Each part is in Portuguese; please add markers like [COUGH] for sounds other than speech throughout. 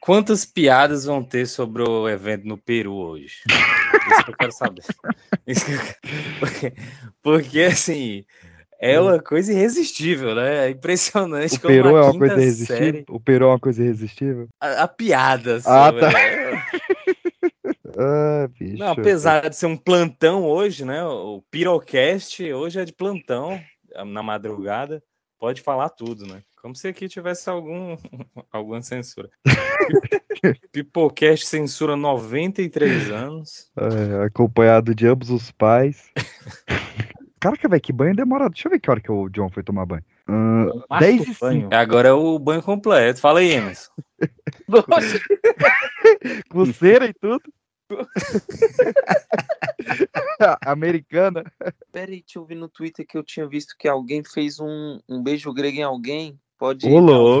Quantas piadas vão ter sobre o evento no Peru hoje? Isso que eu quero saber. [LAUGHS] Isso que eu. Porque, porque, assim, é uma coisa irresistível, né? É impressionante o Peru é uma coisa irresistível? Série... O Peru é uma coisa irresistível? A, a piada. Ah, tá. [LAUGHS] ah, bicho. Não, apesar de ser um plantão hoje, né? O Pirocast hoje é de plantão, na madrugada. Pode falar tudo, né? Como se aqui tivesse algum [LAUGHS] alguma censura. [LAUGHS] Pipocast censura 93 anos. É, acompanhado de ambos os pais. [LAUGHS] Caraca, velho, que banho demorado. Deixa eu ver que hora que o John foi tomar banho. Uh, 10 e 5. Agora é o banho completo. Fala aí, Emerson. Com cera e tudo. Americana. Peraí, deixa eu ver no Twitter que eu tinha visto que alguém fez um, um beijo grego em alguém. Pode ir. Olô.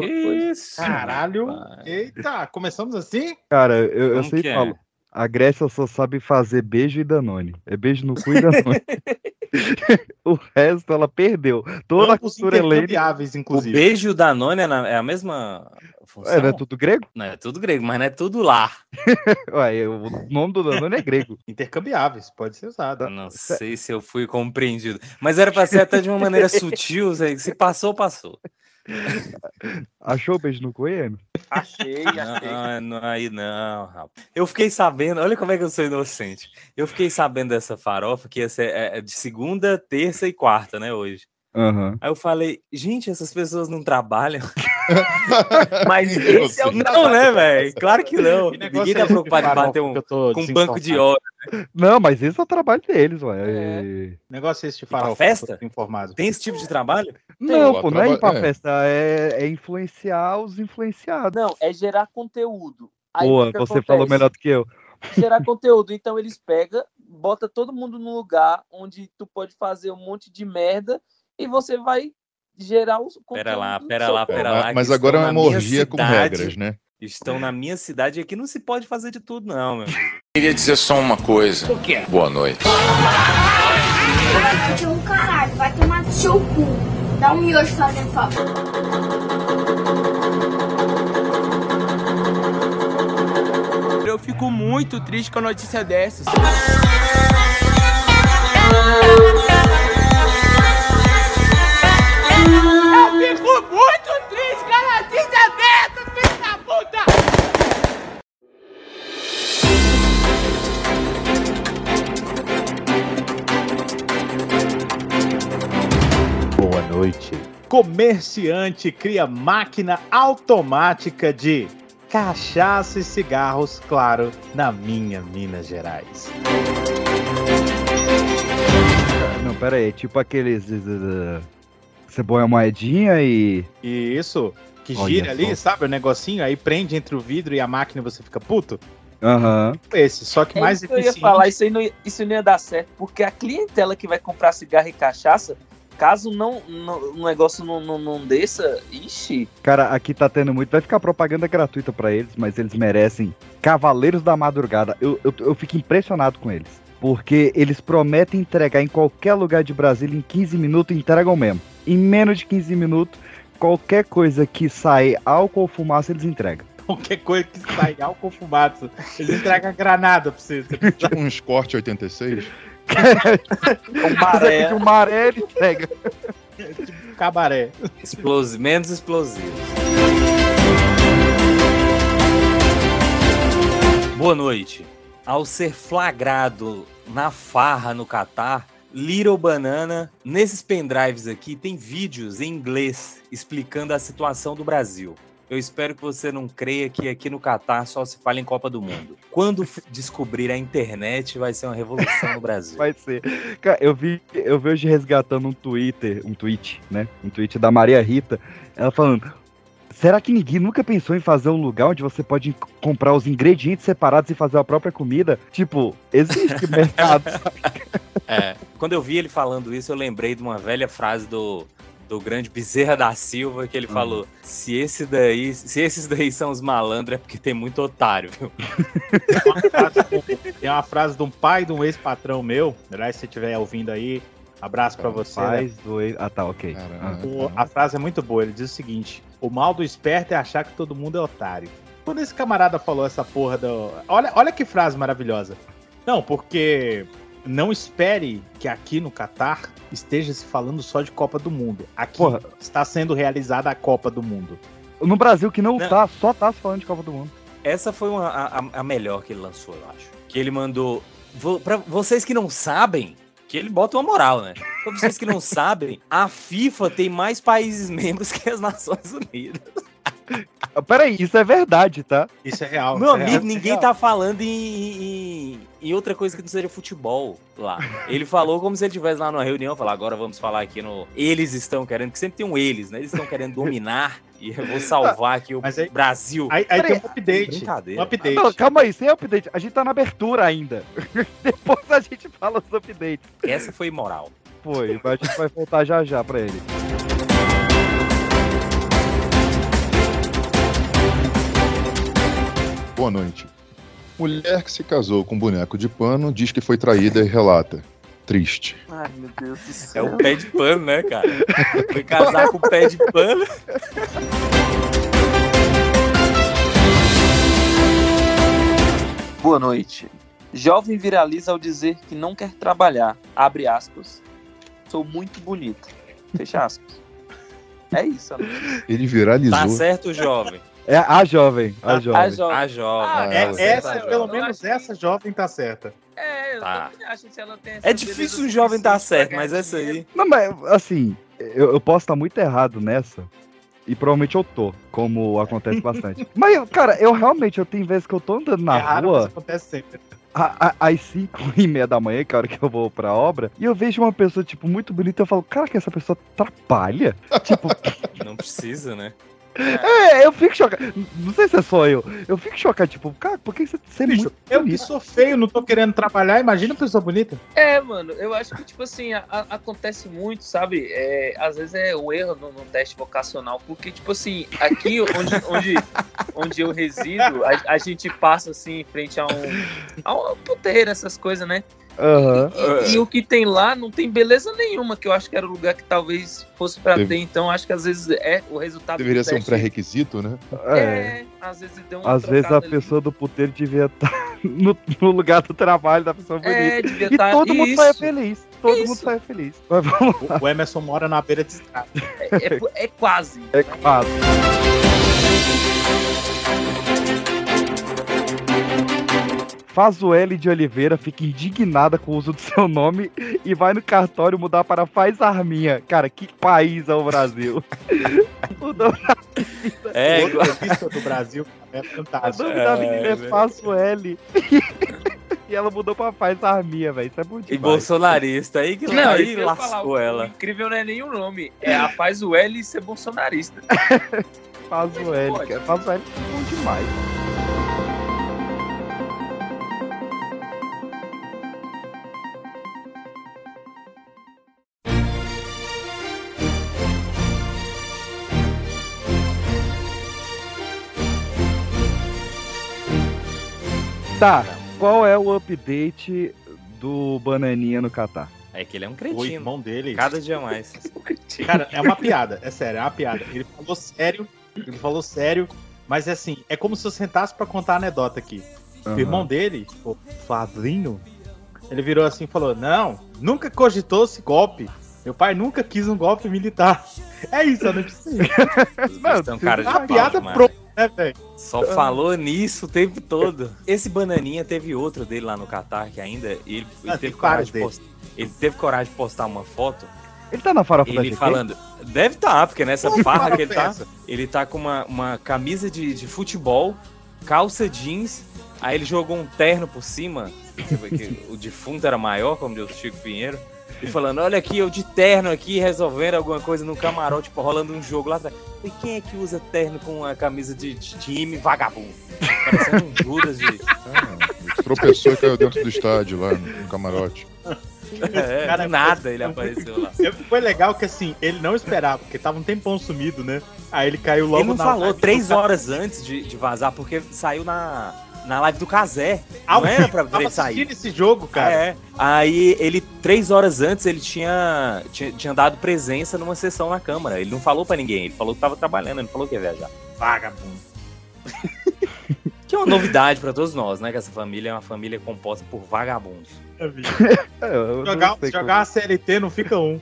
Caralho. Eita, começamos assim? Cara, eu, eu sempre é? falo. A Grécia só sabe fazer beijo e Danone. É beijo no cu e Danone. [LAUGHS] o resto ela perdeu. Toda Ambos a cultura inclusive. O beijo da Danone é, é a mesma função? É, não é tudo grego? Não, é tudo grego, mas não é tudo lá. [LAUGHS] Ué, o nome do Danone é grego. [LAUGHS] Intercambiáveis, pode ser usado. Eu não sei se eu fui compreendido. Mas era pra ser até de uma maneira sutil, se passou, passou. Achou o beijo no coelho? Achei, achei. Não, aí não, rapaz. Eu fiquei sabendo, olha como é que eu sou inocente. Eu fiquei sabendo dessa farofa que ia ser é, é de segunda, terça e quarta, né, hoje. Uhum. Aí eu falei, gente, essas pessoas não trabalham. [LAUGHS] Mas esse é o Não, né, velho? Claro que não. Que Ninguém tá preocupado em bater um, com um banco de hora. Né? Não, mas esse é o trabalho deles, ué. É. Negócio é esse de falar festa? Informado. Tem esse tipo de trabalho? Não, pô, não é ir pra é. festa, é, é, influenciar os influenciados. Não, é gerar conteúdo. Aí, Boa, você acontece? falou melhor do que eu. [LAUGHS] Gerar conteúdo. Então eles pegam, bota todo mundo num lugar onde tu pode fazer um monte de merda e você vai gerar os Pera lá, pera lá, pera lá. Mas agora é uma orgia com regras, né? Estão na minha cidade aqui, não se pode fazer de tudo, não, meu. Queria dizer só uma coisa. O quê? Boa noite. De um caralho, vai tomar no seu cu. Dá um miojo fazendo favor. Eu fico muito triste com a notícia dessas. fico muito Comerciante cria máquina automática de cachaça e cigarros, claro, na minha Minas Gerais. Não, pera aí, tipo aqueles você põe a moedinha e. Isso. Que Olha gira ali, sabe? O negocinho, aí prende entre o vidro e a máquina e você fica puto. Aham. Uhum. Esse, só que é mais isso eficiente. Eu ia falar, isso, aí não, isso não ia dar certo, porque a clientela que vai comprar cigarro e cachaça, caso não, não o negócio não, não, não desça, ixi. Cara, aqui tá tendo muito. Vai ficar propaganda gratuita para eles, mas eles merecem. Cavaleiros da Madrugada. Eu, eu, eu fico impressionado com eles. Porque eles prometem entregar em qualquer lugar de Brasília em 15 minutos e entregam mesmo em menos de 15 minutos, qualquer coisa que sai álcool ou fumaça, eles entregam. [LAUGHS] Qualquer coisa que sai álcool ou fumaça, eles entregam granada pra você. Tipo um Escort 86? [LAUGHS] o maré. O maré ele entrega. tipo [LAUGHS] cabaré. Explos... Menos explosivos. Boa noite. Ao ser flagrado na farra no Catar, Little Banana. Nesses pendrives aqui tem vídeos em inglês explicando a situação do Brasil. Eu espero que você não creia que aqui no Catar só se fala em Copa do Mundo. Quando descobrir a internet, vai ser uma revolução no Brasil. [LAUGHS] Vai ser. Cara, eu vi, eu vi hoje resgatando um Twitter, um tweet, né? Um tweet da Maria Rita. Ela falando: Será que ninguém nunca pensou em fazer um lugar onde você pode comprar os ingredientes separados e fazer a própria comida? Tipo, existe mercado. [LAUGHS] É, quando eu vi ele falando isso, eu lembrei de uma velha frase do, do grande Bezerra da Silva que ele uhum. falou: se esse daí, se esses daí são os malandros, é porque tem muito otário, viu? Tem uma frase, de um pai de um ex-patrão meu, aliás, se você estiver ouvindo aí, Abraço para você. Né? Do... Ah, tá, ok. O, a frase é muito boa. Ele diz o seguinte: o mal do esperto é achar que todo mundo é otário. quando esse camarada falou essa porra do. Olha, olha que frase maravilhosa. Não, porque não espere que aqui no Catar esteja se falando só de Copa do Mundo. Aqui Porra. está sendo realizada a Copa do Mundo. No Brasil que não, Não. tá, só tá se falando de Copa do Mundo. Essa foi uma- a, a- melhor que ele lançou, eu acho. Que ele mandou. vo- Pra vocês que não sabem, que ele bota uma moral, né? Pra vocês que não [LAUGHS] sabem, a FIFA tem mais países membros que as Nações Unidas. Ah, Peraí, isso é verdade, tá? Isso é real. Meu é amigo, real. ninguém tá falando em, em- em outra coisa que não seja futebol lá. Ele falou como se ele estivesse lá numa reunião, falar, agora vamos falar aqui no. Eles estão querendo, que sempre tem um eles, né? Eles estão querendo dominar e eu vou salvar aqui o Mas aí- Brasil. Aí, aí tem um update. Brincadeira. Um update. Não, calma aí, sem update. A gente tá na abertura ainda. [LAUGHS] Depois a gente fala os updates. Essa foi moral. Foi, mas a gente vai voltar já já pra ele. Boa noite. Mulher que se casou com boneco de pano diz que foi traída e relata. Triste. Ai, meu Deus do É céu. o pé de pano, né, cara? Foi casar com o pé de pano. Boa noite. Jovem viraliza ao dizer que não quer trabalhar. Abre aspas. Sou muito bonita. Fecha aspas. É isso, Ana. Ele viralizou. Tá certo, jovem. É a jovem, a jovem. A jovem. A jovem. Ah, É, Ah, essa, tá pelo jovem. menos essa jovem tá certa. É, eu Tá. acho que ela tem essa É difícil um jovem pra certo, mas essa dinheiro. aí. Não, mas assim, eu, eu posso estar muito errado nessa. E provavelmente eu tô, como acontece bastante. [LAUGHS] mas, cara, eu realmente, eu tenho vezes que eu tô andando na é raro, mas rua, acontece sempre. a- a- às 5 e meia da manhã, que é a hora que eu vou pra obra, e eu vejo uma pessoa, tipo, muito bonita, eu falo, cara, que essa pessoa atrapalha? [LAUGHS] tipo, Não precisa, né? É, eu fico chocado. Não sei se é só eu. Eu fico chocado, tipo, cara, por que você, você é Bicho, muito eu que sou feio, não tô querendo trabalhar, imagina uma pessoa bonita. É, mano, eu acho que, tipo assim, a- a- acontece muito, sabe? É, às vezes é o erro no, no teste vocacional, porque, tipo assim, aqui onde, onde, onde eu resido, a, a gente passa, assim, em frente a um, a um puteiro, essas coisas, né? Aham. E, e o que tem lá não tem beleza nenhuma, que eu acho que era o lugar que talvez fosse pra Deve- ter, então acho que às vezes é o resultado Deveria ser um pré-requisito, né? É. É, às vezes deu um Às vezes a pessoa do puteiro devia estar [LAUGHS] no, no lugar do trabalho da pessoa bonita. É, devia E estar. todo mundo isso, saia feliz. Todo Isso. mundo saia feliz. Mas vamos lá. O, Emerson mora na beira de estrada. É, é- é quase. É claro. Fazuele de Oliveira fica indignada com o uso do seu nome e vai no cartório mudar para Faz Arminha. Cara, que país é o Brasil? [LAUGHS] o nome, É, Outra igual- do Brasil é o fantástico. nome da É, menina é né? Fazuele. [LAUGHS] e ela mudou pra Faz Arminha, velho. Isso é bom E demais. bolsonarista aí que Não, aí falar, lascou o- ela. O incrível não é nem o nome, é a o L e ser bolsonarista. [LAUGHS] Fazuele, Pode. cara. Fazuele é bom demais. Tá, qual é o update do Bananinha no Catar? É que ele é um O cretino. irmão dele. Cada dia mais. [LAUGHS] Cara, é uma piada, é sério, é uma piada. Ele falou sério, ele falou sério, mas é assim, é como se eu sentasse pra contar a anedota aqui. O irmão dele, o Fladrinho, ele virou assim e falou: Não, nunca cogitou esse golpe. Meu pai nunca quis um golpe militar. É isso, eu não preciso. Os bichos tão cara É de uma piada pronta, né, velho? Só falou nisso o tempo todo. Esse bananinha teve outro dele lá no Catar que ainda ele, ele Ah, teve coragem de post- ele teve coragem de postar uma foto Ele tá na farofa da ele GQ? falando deve estar porque nessa Porra, farra que ele tá essa. ele tá com uma, uma camisa de, de futebol calça jeans aí ele jogou um terno por cima que o defunto era maior como diz o Chico Pinheiro e falando, olha aqui, eu de terno aqui, resolvendo alguma coisa no camarote, tipo, rolando um jogo lá atrás. E quem é que usa terno com a camisa de, de time vagabundo? Parecendo um Judas de... Ah, tropeçou e caiu dentro do estádio lá, no, no camarote. É, Cara, do nada ele [LAUGHS] apareceu lá. Foi legal que assim, ele não esperava, porque tava um tempão sumido, né? Aí ele caiu logo Ele não na falou três horas antes de, de vazar, porque saiu na, na live do Casé. Ao Não era pra ele sair. esse jogo, cara. É. Aí ele, três horas antes, ele tinha, tinha, tinha dado presença numa sessão na Câmara. Ele não falou pra ninguém, ele falou que tava trabalhando, ele não falou que ia viajar. Vagabundo. [LAUGHS] Que é uma novidade pra todos nós, né? Que essa família é uma família composta por vagabundos. É, [LAUGHS] eu não Jogar, jogar a CLT não fica um.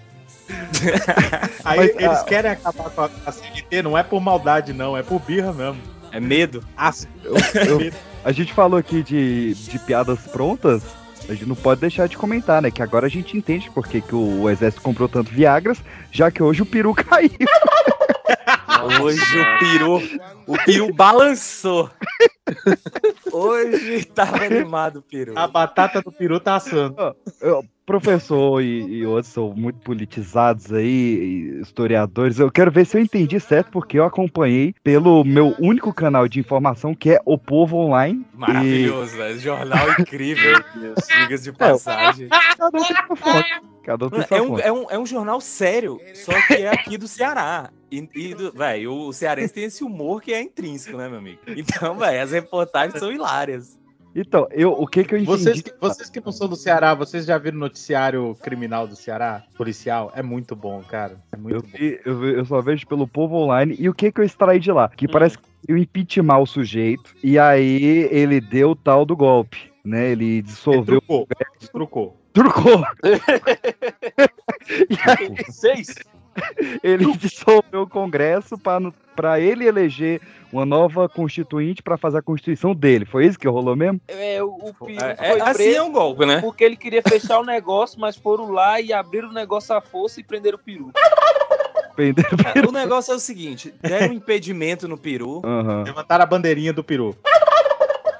[LAUGHS] Aí Mas, eles ah, querem acabar com a, a CLT, não é por maldade, não, é por birra mesmo. É medo. Ah, como- eu- a gente falou aqui de, de piadas prontas. A gente não pode deixar de comentar, né? Que agora a gente entende por que, que o, o exército comprou tanto Viagras, já que hoje o peru [LAUGHS] caiu. Hoje o peru, o peru balançou. [LAUGHS] Hoje tava animado o peru. a batata do peru tá assando. Eu- professor e, e outros são muito politizados aí, e historiadores. Eu quero ver se eu entendi certo, porque eu acompanhei pelo meu único canal de informação, que é o Povo Online. Maravilhoso, velho. Jornal incrível. [LAUGHS] Digas de passagem. E [LAUGHS] cada um tem sua fonte. Cada um tem sua É um, é, um, é um jornal sério, só que é aqui do Ceará. E, e do, véi, o cearense tem esse humor que é intrínseco, né, meu amigo? Então, velho, as reportagens são hilárias. Então, eu, o que que eu entendi? Vocês que, vocês que não são do Ceará, vocês já viram o noticiário criminal do Ceará? Policial? É muito bom, cara. É muito Eu, bom. eu, eu só vejo pelo povo online. E o que que eu extraí de lá? Que Hum. parece que eu impeachment o sujeito. E aí ele deu o tal do golpe. Né? Ele Ele dissolveu. trucou. Trucou. Trucou. [LAUGHS] [LAUGHS] e aí Seis? [LAUGHS] ele dissolveu o Congresso para ele eleger uma nova constituinte para fazer a constituição dele. Foi isso que rolou mesmo? É, o, o Peru É, foi é, assim é um golpe, né? porque ele queria fechar o negócio, mas foram lá e abriram o negócio à força e prenderam o peru. Prenderam- O negócio é o seguinte: deram um impedimento no peru, Aham. Levantaram a bandeirinha do peru.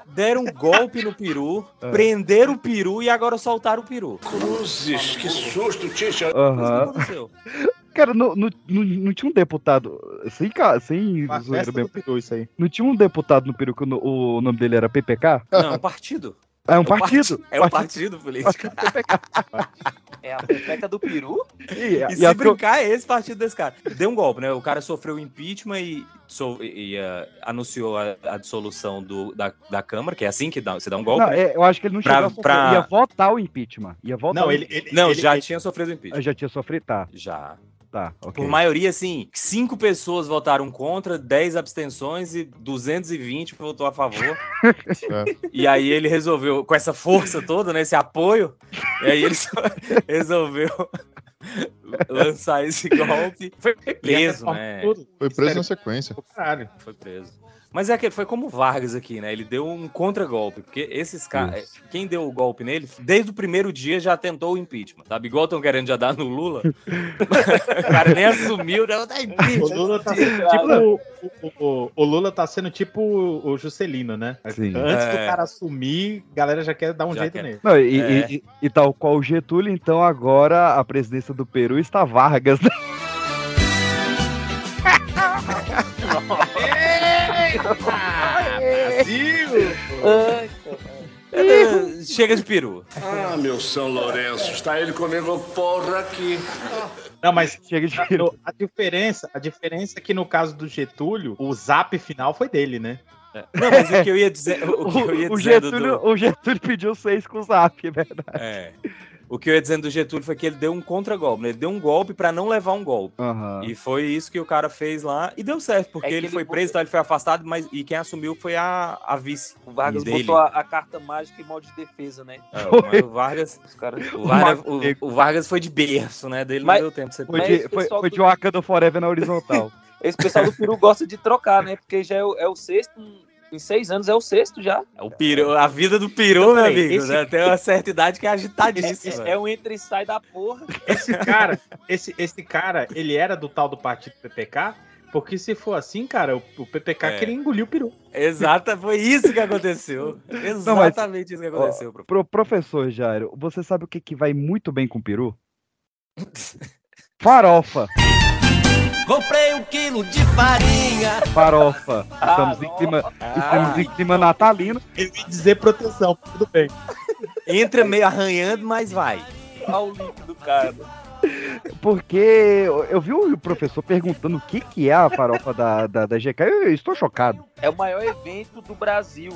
deram um golpe no peru, Ah. prenderam o peru e agora soltaram o peru. Cruzes, que susto, Tisha. Foi [LAUGHS] Cara, não, não, não, não tinha um deputado. Sem, sem zoeira mesmo. peru, isso aí. Não tinha um deputado no Peru que o, o nome dele era PPK? Não, é um partido. É um o partido. É um partido político. [LAUGHS] É a pepeca do peru? E, E e se a eu- brincar, é esse partido desse cara. Deu um golpe, né? O cara sofreu impeachment e, so- e, ah, anunciou a, a dissolução do, da, da Câmara, que é assim que dá, você dá um golpe. Não, né? é, eu acho que ele não Pra- chegou a sofrer, pra- Ia votar o impeachment. Ia votar Não, o ele, impeachment. ele, Não, ele- já ele- tinha sofrido Eu impeachment. já tinha sofrido? Tá, Já. Tá, ok. Por maioria, assim, cinco pessoas votaram contra, 10 abstenções e 220 votou a favor. [LAUGHS] É. E aí ele resolveu, com essa força toda, né, esse apoio, e aí ele só [LAUGHS] resolveu lançar esse golpe. Foi preso, né? tudo. Foi preso na sequência. Foi preso. Mas é que foi como o Vargas aqui, né? Ele deu um contragolpe, porque esses caras, quem deu o golpe nele, desde o primeiro dia já tentou o impeachment, sabe? Igual estão querendo já dar no Lula. [LAUGHS] o cara nem assumiu, né? Tá O impeachment. Lula tá sendo tipo. O, o- o- o Lula tá sendo tipo o, o Juscelino, né? Sim. Antes É. do cara assumir, a galera já quer dar um Já jeito quer. nele. Não, e, É. e- e- e tal qual o Getúlio, então agora a presidência do Peru está Vargas. né? Ai, É, Chega de peru. Ah, meu São Lourenço, está ele comendo porra aqui. Não, mas Chega de a, a diferença, a diferença é que no caso do Getúlio, o zap final foi dele, né? Não, mas o que eu ia dizer, o que eu ia O, o Getúlio, do, o Getúlio pediu seis com o zap, é verdade. é, o que eu ia dizendo do Getúlio foi que ele deu um contragolpe, né? Ele deu um golpe pra não levar um golpe. Aham. E foi isso que o cara fez lá e deu certo, porque É ele ele foi botou- preso, então ele foi afastado, mas e quem assumiu foi a, a vice. O Vargas dele. botou a, a carta mágica e modo de defesa, né? É, o, o Vargas, Os caras. o, Vargas, o, o Vargas foi de berço, né? Dele Mas- não deu tempo de ser Foi de, foi, foi do- de Wakanda Forever na horizontal. [LAUGHS] Esse pessoal do Peru gosta de trocar, né? Porque já é o, é o sexto. Em seis anos é o sexto já. O peru, a vida do peru, meu amigo, esse- né? Tem uma certa idade que é agitadíssima. É, é um entra e sai da porra. Esse cara, esse, esse cara, ele era do tal do partido PPK, porque se for assim, cara, o, o PPK É. queria engolir o peru. Exata, foi isso que aconteceu. [LAUGHS] Exatamente isso que aconteceu, prof. Pro professor Jairo, você sabe o que, que vai muito bem com peru? [LAUGHS] Farofa. Comprei um quilo de farinha. Farofa. Ah, Estamos em clima, estamos em clima natalino. Eu ia dizer proteção, tudo bem. Entra meio arranhando, mas vai. Olha o link do cara. Porque eu, vi o professor perguntando o que, que é a farofa da, da, da GK. Eu, estou chocado. É o maior evento do Brasil.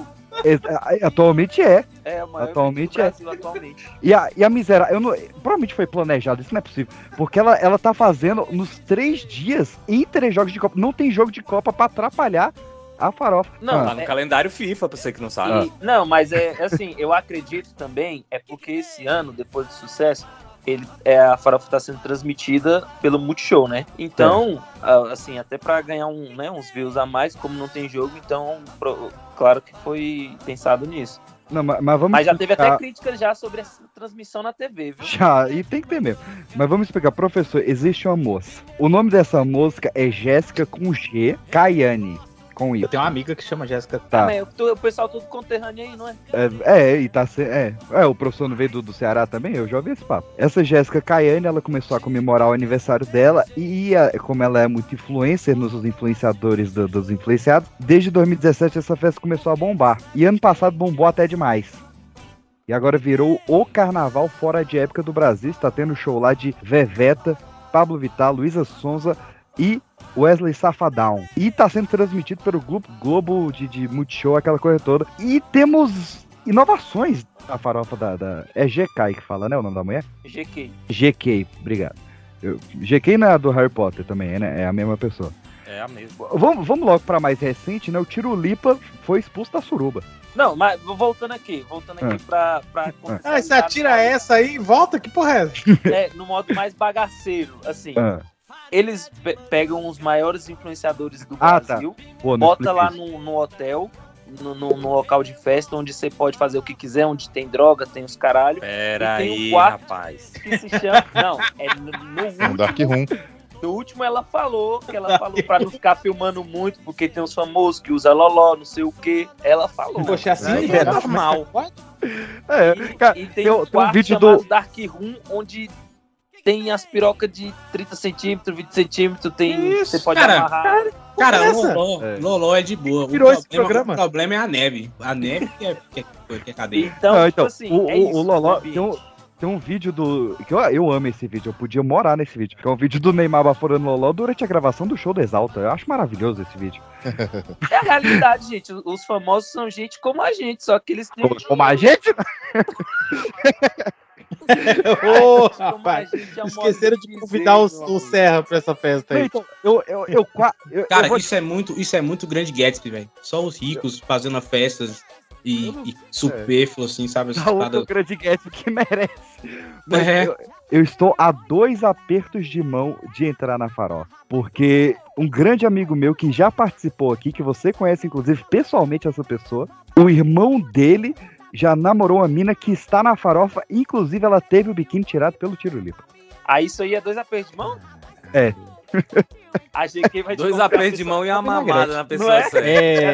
A- Atualmente é. É o maior Atualmente evento do Brasil atualmente. E a, e a miséria, eu não, provavelmente foi planejado, isso não é possível. Porque ela, ela tá fazendo nos três dias em três jogos de Copa. Não tem jogo de Copa pra atrapalhar A farofa. Não, Ah, Tá no é- calendário FIFA, pra você que não sabe. E- não, mas é é assim, eu acredito também, é porque esse ano, depois do sucesso, ele, é, a farofa está sendo transmitida pelo Multishow, né? Então, ah, assim, até para ganhar um, né, uns views a mais, como não tem jogo, então, pro- claro que foi pensado nisso. Não, mas, mas vamos Mas já teve até explicar- críticas já sobre essa transmissão na TV, viu? [LAUGHS] Já, e tem que ter mesmo. Mas vamos explicar, professor, existe uma moça. O nome dessa música é Jéssica com G, Caiane, com Eu I. tenho uma amiga que chama Jéssica. Tá. O, pessoal todo conterrâneo aí, não é? É, é, e tá se- é, é, o professor não veio do, do Ceará também? Eu já ouvi esse papo. Essa Jéssica Caiane, ela começou a comemorar o aniversário dela e, ia- como ela é muito influencer nos influenciadores do- dos influenciados, desde 2017 essa festa começou a bombar. E ano passado bombou até demais. E agora virou o carnaval fora de época do Brasil. Está tendo show lá de Veveta, Pablo Vittar, Luísa Sonza e Wesley Safadão. E tá sendo transmitido pelo Globo, Globo de, de Multishow, aquela coisa toda. E temos inovações da farofa da, da- É GK que fala, né? O nome da mulher? GQ. GK, obrigado. Eu- GK não é a do Harry Potter também, né? É a mesma pessoa. É a mesma. Vamos, vamos logo pra mais recente, né? O Tirulipa foi expulso da suruba. Não, mas voltando aqui, voltando aqui pra, pra Ah, você atira essa aí e volta? Que porra é essa? é, no modo mais bagaceiro, assim. Ah, Eles pe- pegam os maiores influenciadores do Ah, tá. Brasil, pô, não bota lá no, no hotel, no, no- no local de festa, onde você pode fazer o que quiser, onde tem droga, tem os caralho, Pera E tem um aí, quarto. rapaz. que se chama. [LAUGHS] Não, é no, no Um último, Dark Room. no último ela falou, que ela falou pra não ficar filmando muito, porque tem uns famosos que usa loló, não sei o que. Ela falou. Poxa, assim é normal. É, E, cara, e tem tem um um- tem um vídeo chamado do- Dark Room, onde tem as pirocas de 30 centímetros, 20 centímetros, tem. Isso, você pode cara. amarrar. Cara, essa? Loló, É. Loló é de boa. Virou o, esse problema, programa? o problema é a neve. A neve que é, que é, que é cadeia. Então, Não, tipo então, assim, o, é o- isso, o Loló tem um, tem um vídeo do. que eu, eu amo esse vídeo, eu podia morar nesse vídeo. Que é um vídeo do Neymar baforando Loló durante a gravação do show do Exalta. Eu acho maravilhoso esse vídeo. [LAUGHS] É a realidade, gente. Os famosos são gente como a gente, só que eles têm. Como, como a gente. [LAUGHS] [LAUGHS] Rapaz. um Esqueceram de convidar o, dizer, o Serra pra essa festa aí. Então, eu, eu, eu, eu, Cara, eu vou- isso é muito, isso é muito grande Gatsby, velho. Só os ricos fazendo festas e, e supérfluo, assim, sabe? Tá o grande Gatsby que merece. Mas É. eu, eu estou a dois apertos de mão de entrar na farofa. Porque um grande amigo meu que já participou aqui, que você conhece, inclusive, pessoalmente essa pessoa, o irmão dele já namorou uma mina que está na farofa, inclusive ela teve o biquíni tirado pelo Tirulipa. Ah, isso aí é dois apertos de mão? É. [LAUGHS] A GQ vai te Dois apertos de mão e uma mamada na Não pessoa é? certa. É,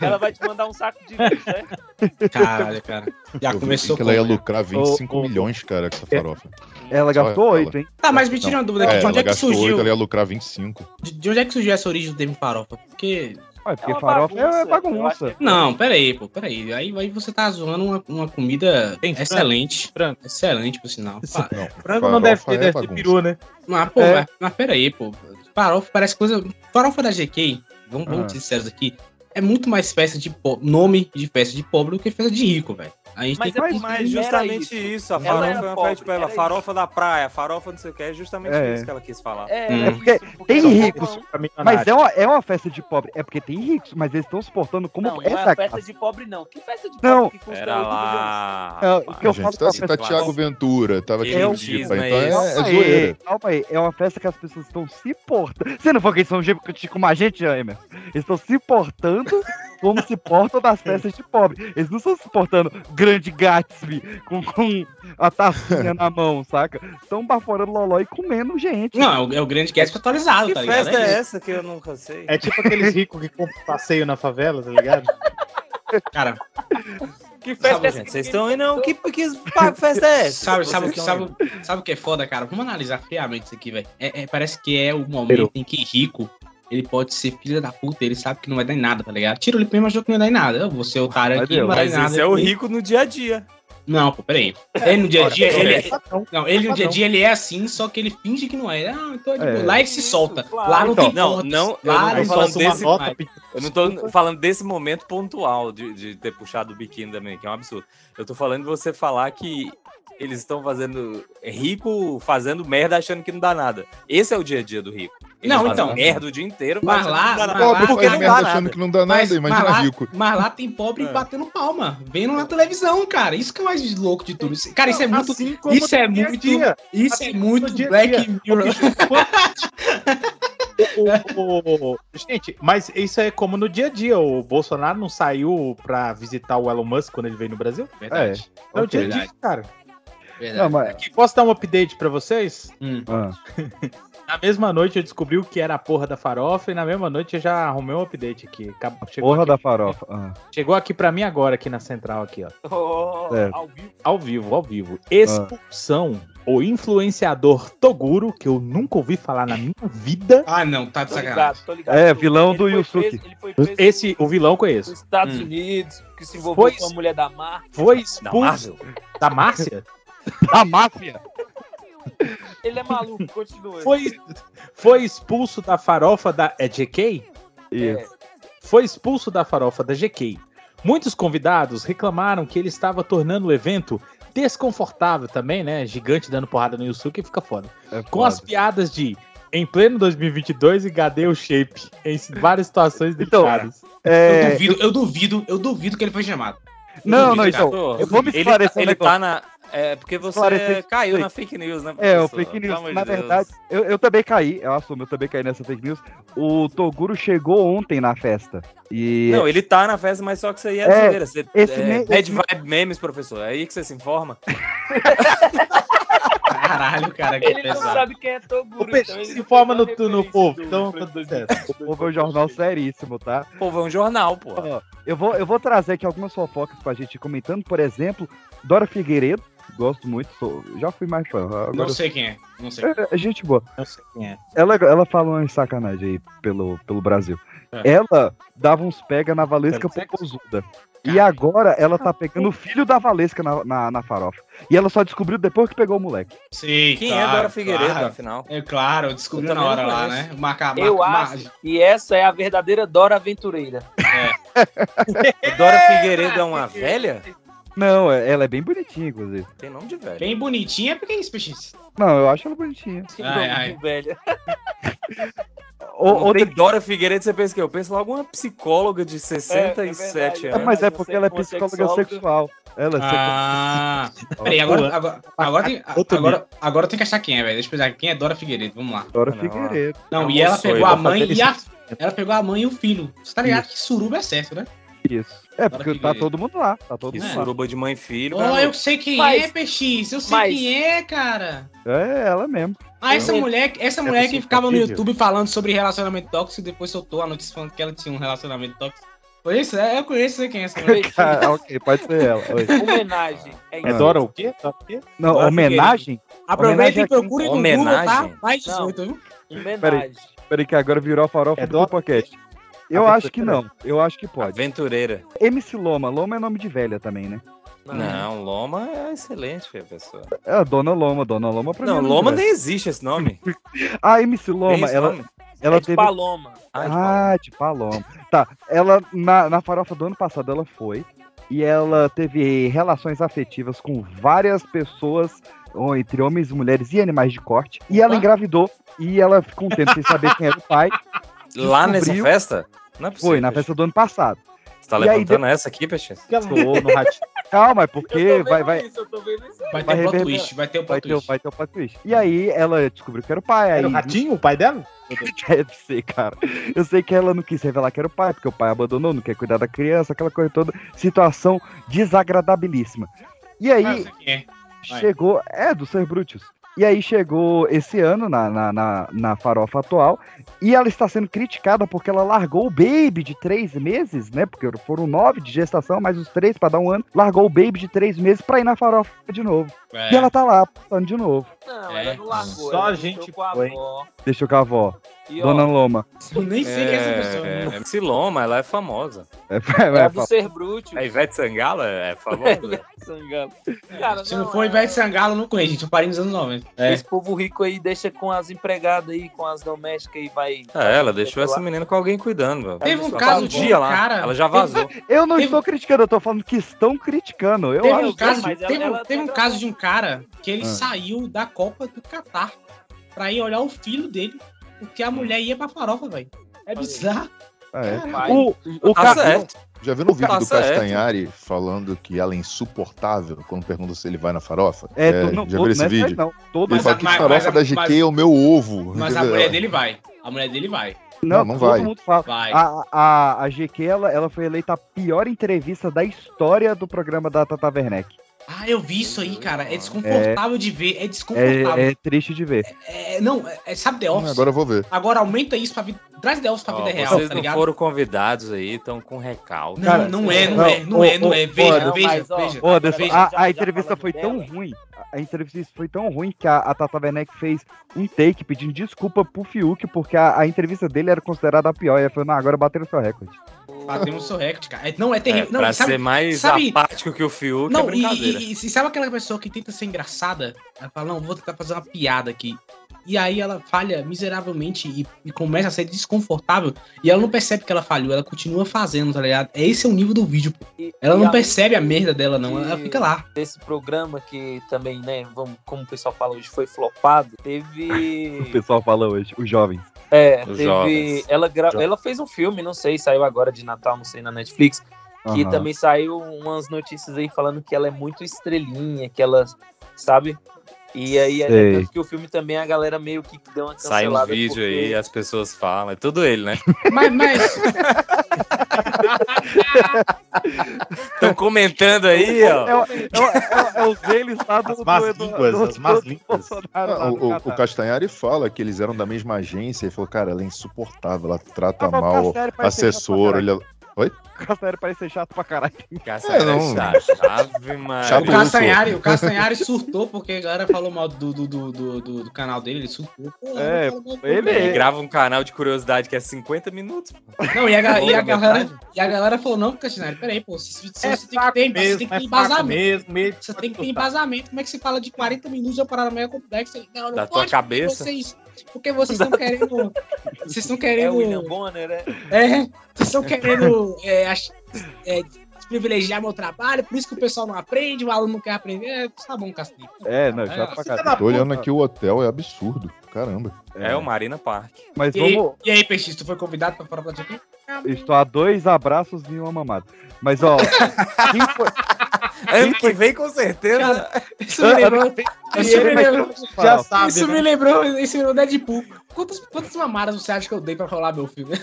Ela vai te mandar um saco de lixo, né? [LAUGHS] Caralho, cara. Já Eu começou que ela ia lucrar 25 Ô, ô, milhões, cara, com essa farofa. Ela Só gastou ela. oito, hein? Tá, mas me tira uma dúvida aqui. É, de onde ela é que gastou 8, surgiu? ela ia lucrar 25. De, de onde é que surgiu essa origem do termo farofa? Porque. Ué, porque É uma farofa bagunça, é bagunça. que- Não, pera aí, pô, pera aí. Aí, aí você tá zoando uma, uma comida Tem excelente. Frango. Excelente, por sinal. Não, [LAUGHS] frango não deve ter, é deve ter peru, né? Mas, pô, É. mas, mas pera aí, pô. Farofa parece coisa. Farofa da GK, vamos, vamos Ah. ser sinceros aqui, é muito mais festa de po... nome de festa de pobre do que festa de rico, velho. A gente Mas tem é que. era justamente isso. isso. a Ela farofa era é uma pobre, festa, tipo, ela, farofa da praia, farofa não sei o que, é justamente É. isso que ela quis falar. É, Hum. é Porque isso, porque tem ricos. Mas é uma, é uma festa de pobre. É porque tem ricos, mas eles estão se portando como Não, não essa é festa classe. de pobre, não. Que festa de pobre Não. que custa Pera 8 milhões? lá. É, o que eu falo tá, tá Thiago Ventura, tava Lipa, é então é, é Calma aí, zoeira. calma aí. É uma festa que as pessoas estão se portando. Você não for que eles são gente como a gente, Emerson? Eles estão se portando como se portam das festas de pobre. Eles não estão se portando grande Gatsby com, com a tacinha na mão, saca? Estão baforando loló e comendo gente. Não, é o, é o grande Gatsby atualizado, Que tá ligado? festa é isso. essa que eu nunca sei? É tipo aqueles ricos que compram passeio na favela, tá ligado? Cara, Que festa festa, é essa gente? que Vocês estão indo, não? Que, que festa é essa? sabe, sabe, que- sabe, sabe o que é foda, cara? Vamos analisar friamente isso aqui, velho. É, é- parece que é o momento em que rico ele pode ser filho da puta, ele sabe que não vai dar em nada, tá ligado? Tira o mesmo achou que não ia dar em nada. Eu vou ser otário Mas aqui, não vai dar Mas em nada. esse é o rico no dia a dia. Não, pô, peraí. Ele no dia a dia, ele, é- Padrão. não, ele no dia a dia ele é assim, só que ele finge que não é. Ah, então é É. Lá ele se solta. Claro. Lá não Então, tem não, portas. não, eu lá não tô ele falando desse- nota [LAUGHS] Eu não tô falando desse momento pontual de, de ter puxado o biquíni também, que é um absurdo. Eu tô falando de você falar que eles estão fazendo. É rico fazendo merda achando que não dá nada. Esse é o dia a dia do rico. Ele Não, então. merda o dia inteiro. Mas fazendo lá- nada. mas Pobre lá- porque não merda dá achando nada. que não dá Mas, nada, mas imagina lá, rico. mas lá tem pobre É. batendo palma, vendo na televisão, cara. Isso que é mais louco de tudo. Cara, isso é muito. Assim como Isso é no dia a muito. dia. Isso Assim é muito dia a Black dia. Mirror. [LAUGHS] O- o- o- Gente, mas isso é como no dia a dia. O Bolsonaro não saiu pra visitar o Elon Musk quando ele veio no Brasil? Verdade. É o Ok. dia a dia, cara. Verdade. Não, mas. Aqui, posso dar um update pra vocês? Hum. ah, [LAUGHS] Na mesma noite eu descobri o que era a porra da farofa e na mesma noite eu já arrumei um update aqui. Acabou- porra aqui, da farofa. Ah, chegou aqui pra mim agora, aqui na central, aqui, ó. Oh, Certo. ao vivo. Ao vivo, ao vivo. Expulsão. O influenciador Toguro, que eu nunca ouvi falar na minha vida. Ah, não, tá de Tô sacanagem. ligado, tô ligado. É, vilão do Yusuke. preso- Esse, o vilão eu conheço. nos Estados Hum. Unidos, que se envolveu Foi- com a mulher da Mar. Foi Da expulso. Da Márcia? [LAUGHS] A máfia! Ele é maluco, continua. Foi, foi expulso da farofa da. É GK? Isso. Foi expulso da farofa da GK. Muitos convidados reclamaram que ele estava tornando o evento desconfortável também, né? Gigante dando porrada no Yusuke fica foda. É Com as foda. piadas de em pleno 2022 e o shape em várias situações Então, delicadas. Eu É, duvido, eu duvido, eu duvido que ele foi chamado. Não, não, Duvido, então. cara. Eu vou me Ele, esclarecer um ele negócio. tá na. É porque você Esclarecer- caiu Sim. na fake news, né? É, o professor? fake news. Na de verdade, eu, eu também caí, eu assumo, eu também caí nessa fake news. O Toguro chegou ontem na festa. E. Não, ele tá na festa, mas só que isso aí é, É, zoeira. Você, esse é, me- bad vibe memes, professor. É aí que você se informa. [LAUGHS] Caralho, cara, que Ele não pesado. sabe quem é Toguro. O peixe então se não informa no, a no povo. Então. O povo é um jornal seríssimo, tá? Pô, é um jornal, pô. Eu, vou, eu vou trazer aqui algumas fofocas pra gente comentando. Por exemplo, Dora Figueiredo. Gosto muito, sou- já fui mais fã. Agora Não sei quem é. Não sei. é, é gente boa. Não sei quem é. Ela, ela fala uma sacanagem aí pelo, pelo Brasil. É. Ela dava uns pega na Valesca? Popozuda. E agora ela tá pegando o filho da Valesca na, na, na farofa. E ela só descobriu depois que pegou o moleque. Sim, Quem claro, é Dora Figueiredo, claro. afinal? É claro, eu descobri Eu na hora lá, né? Marca, Eu marca, acho que essa é a verdadeira Dora Aventureira. [LAUGHS] Dora Figueiredo é uma [LAUGHS] velha? Não, é- ela é bem bonitinha, inclusive. Tem nome de velha. Bem bonitinha, porque é isso, peixe. Não, eu acho ela bonitinha. Que Ai, nome ai. de velha. [LAUGHS] O- outra- tem Dora Figueiredo, você pensa que eu penso logo uma psicóloga de 67 verdade. anos. mas é porque é ela é psicóloga sexual. Ela é Ah, sexual. peraí, agora, agora, agora, tem, agora, agora tem que achar quem é, velho. Deixa eu pensar quem é Dora Figueiredo. Vamos lá. Dora não, Figueiredo. Não, Não, e ela pegou a mãe e a, ela pegou a mãe e o filho. Você tá ligado que suruba é certo, né? Isso. É, porque tá todo mundo lá. Tá todo Que mundo lá. suruba de mãe e filho. Oh, eu sei quem Mas- é, PX. Eu sei mas- quem é, cara. É ela mesmo. Ah, essa Eu- mulher, essa É mulher que ficava no. YouTube falando sobre relacionamento tóxico e depois soltou a notícia falando que ela tinha um relacionamento tóxico. Foi isso? É, eu conheço, sei quem é essa mulher. [LAUGHS] Ah, ok, pode ser ela. Oi. Homenagem. É É isso. Dora o quê? Dora o quê? Não, Dora homenagem? Aproveita e procure no Google, tá? Homenagem? Mais Não. 18, viu? Homenagem. Peraí que agora virou a farofa É do Podcast. Eu Aventureira. acho que não. Eu acho que pode. Aventureira. MC Loma. Loma é nome de velha também, né? Não, Loma é excelente, filho, pessoa. É a Dona Loma. Dona Loma pra mim. Não, é nome de Loma nem existe esse nome. [LAUGHS] A MC Tem Loma, ela, nome? ela é de teve. Paloma. Ah, de Ah, de Paloma. Tá, ela, na, na farofa do ano passado, ela foi. E ela teve relações afetivas com várias pessoas, ou entre homens, mulheres e animais de corte. E ela engravidou. E ela ficou um tempo sem saber quem era o pai. [LAUGHS] Lá nessa festa? Não é possível. Foi, na festa do ano passado. Você tá E aí, levantando essa aqui, Peixe? Que ela zoou no ratinho. Calma, é porque vai, vai, Isso. Vai Vai ter o twist, vai ter o vai, ter, vai ter plot twist. E aí ela descobriu que era o pai. Aí Era o ratinho, o pai dela? [LAUGHS] Deve ser, cara. Eu sei que ela não quis revelar que era o pai, porque o pai abandonou, não quer cuidar da criança, aquela coisa toda. Situação desagradabilíssima. E aí, é. vai. chegou. É, do Ser Brutus. E aí chegou esse ano na, na, na, na farofa atual. E ela está sendo criticada porque ela largou o baby de três meses, né? Porque foram nove de gestação, mais os três para dar um ano. Largou o baby de três meses pra ir na farofa de novo. É. E ela tá lá, passando de novo. Não, É. ela não largou. Só ela a deixou gente com a avó. Deixa eu com a avó. E, ó, Dona Loma. Eu nem sei quem é essa pessoa. É, MC Loma, ela é famosa. É, é é, do Ser Bruto. A Ivete Sangala é famosa. [LAUGHS] Sangalo. Cara, Se não for Ivete Sangalo, eu não conheço, gente. Eu parei nos anos 90. É. Esse povo rico aí deixa com as empregadas aí, com as domésticas e vai. É, ela deixou essa menina com alguém cuidando, velho. Teve um caso Um de dia lá, cara. ela já vazou. [LAUGHS] Eu não Teve- estou criticando, eu tô falando que estão criticando. Eu Teve acho um caso, mas ela- teve, ela teve um caso de um cara que ele Ah. saiu da Copa do Catar pra ir olhar o filho dele porque a mulher ia pra farofa, velho. É bizarro. É. O, o Tá certo. Já viu no vídeo Tá do certo. Castanhari falando que ela é insuportável quando pergunta se ele vai na farofa? É, É, não, já viu esse é vídeo? Não, todo Ele Mas fala a- que mas- farofa mas- da GQ mas- é o meu ovo. Mas a entendeu? mulher dele vai. A mulher dele vai. Não, Não, não todo vai. mundo fala. Vai. A, a, a GQ, ela, ela foi eleita a pior entrevista da história do programa da Tata Werneck. Ah, eu vi isso aí, cara. É desconfortável de ver. É É, desconfortável. é triste de ver. É, não, é, é- sabe The Hum, Office? Agora eu vou ver. Agora aumenta isso pra vida. Traz The Office pra Ó, vida real, vocês tá não ligado? foram convidados aí, estão com recalque. Não, Cara, não é, não não, é, não é, não é. Veja, não, veja, mas, ó, veja. A, entrevista foi tão dela. ruim. A entrevista foi tão ruim que a, a Tata Werneck fez um take pedindo desculpa pro Fiuk, porque a, a entrevista dele era considerada a pior. E ela falou, não, agora bateram o seu recorde. O seu recorde, cara. É- Não, é É, terrível. pra não, sabe, ser mais sabe- apático que o Fiuk, é Não, e, brincadeira. e, e sabe aquela pessoa que tenta ser engraçada? Ela fala, não, vou tentar fazer uma piada aqui. E aí ela falha miseravelmente e, e começa a ser desconfortável. E ela não percebe que ela falhou, ela continua fazendo, tá ligado? Esse é o nível do vídeo. pô. E- Ela e não além percebe a merda dela, não. Ela fica lá. Desse programa que também, né, vamos, como o pessoal fala hoje, foi flopado, [LAUGHS] O teve. pessoal fala hoje, os jovens. É, Os teve. jovens. Ela, gra- ela fez um filme, não sei, saiu agora de Natal, não sei, na Netflix. Que Aham. também saiu umas notícias aí falando que ela é muito estrelinha, que ela, sabe? E aí, é tanto que o filme também a galera meio que deu uma Sai cancelada. uns vídeos porque- aí, as pessoas falam. É tudo ele, né? Mas, mas Estão comentando aí, É, ó. o- é, o- é, o- é os deles lá do, As más do, línguas, do- as más línguas. Ah, o, o, o Castanhari fala que eles eram da mesma agência e falou, cara, ela é insuportável, ela trata Ah, mal chato assessor. pra Ele... é [LAUGHS] O Castanheira parece ser chato pra caralho. Caçaram É, não. é chato. O Castanhari, o Castanhari surtou porque a galera falou mal do, do, do, do, do- do canal dele, ele surtou. É, ele- grava um canal de curiosidade que é 50 minutos. Não, e a, e galera, e a galera falou, não, Castanhari, peraí, pô, você, você É tem que ter, você mesmo, tem que é ter embasamento. Você tem que ter embasamento. Como é que se fala de 40 minutos de uma parada meio complexa? Não, Da tua cabeça? Vocês, porque vocês estão [LAUGHS] querendo. Vocês estão É querendo. o William Bonner, é? É, vocês estão querendo é, é, desprivilegiar meu trabalho, por isso que o pessoal não aprende, o aluno não quer aprender. É, tá bom, Castilho. É, não, chato pra Filha caralho. da Tô olhando aqui o hotel, é absurdo. Caramba. É, o Marina Park. Mas E aí, vamos. e aí, Peixe, tu foi convidado pra fora da aqui? Estou a dois abraços e uma mamada. Mas, ó. [LAUGHS] quem foi- Ano que vem, com certeza. Isso me lembrou. Isso me lembrou. Já sabe, Isso né? me lembrou, isso me lembrou Deadpool. Quantas, quantas mamadas você acha que eu dei pra rolar meu filme?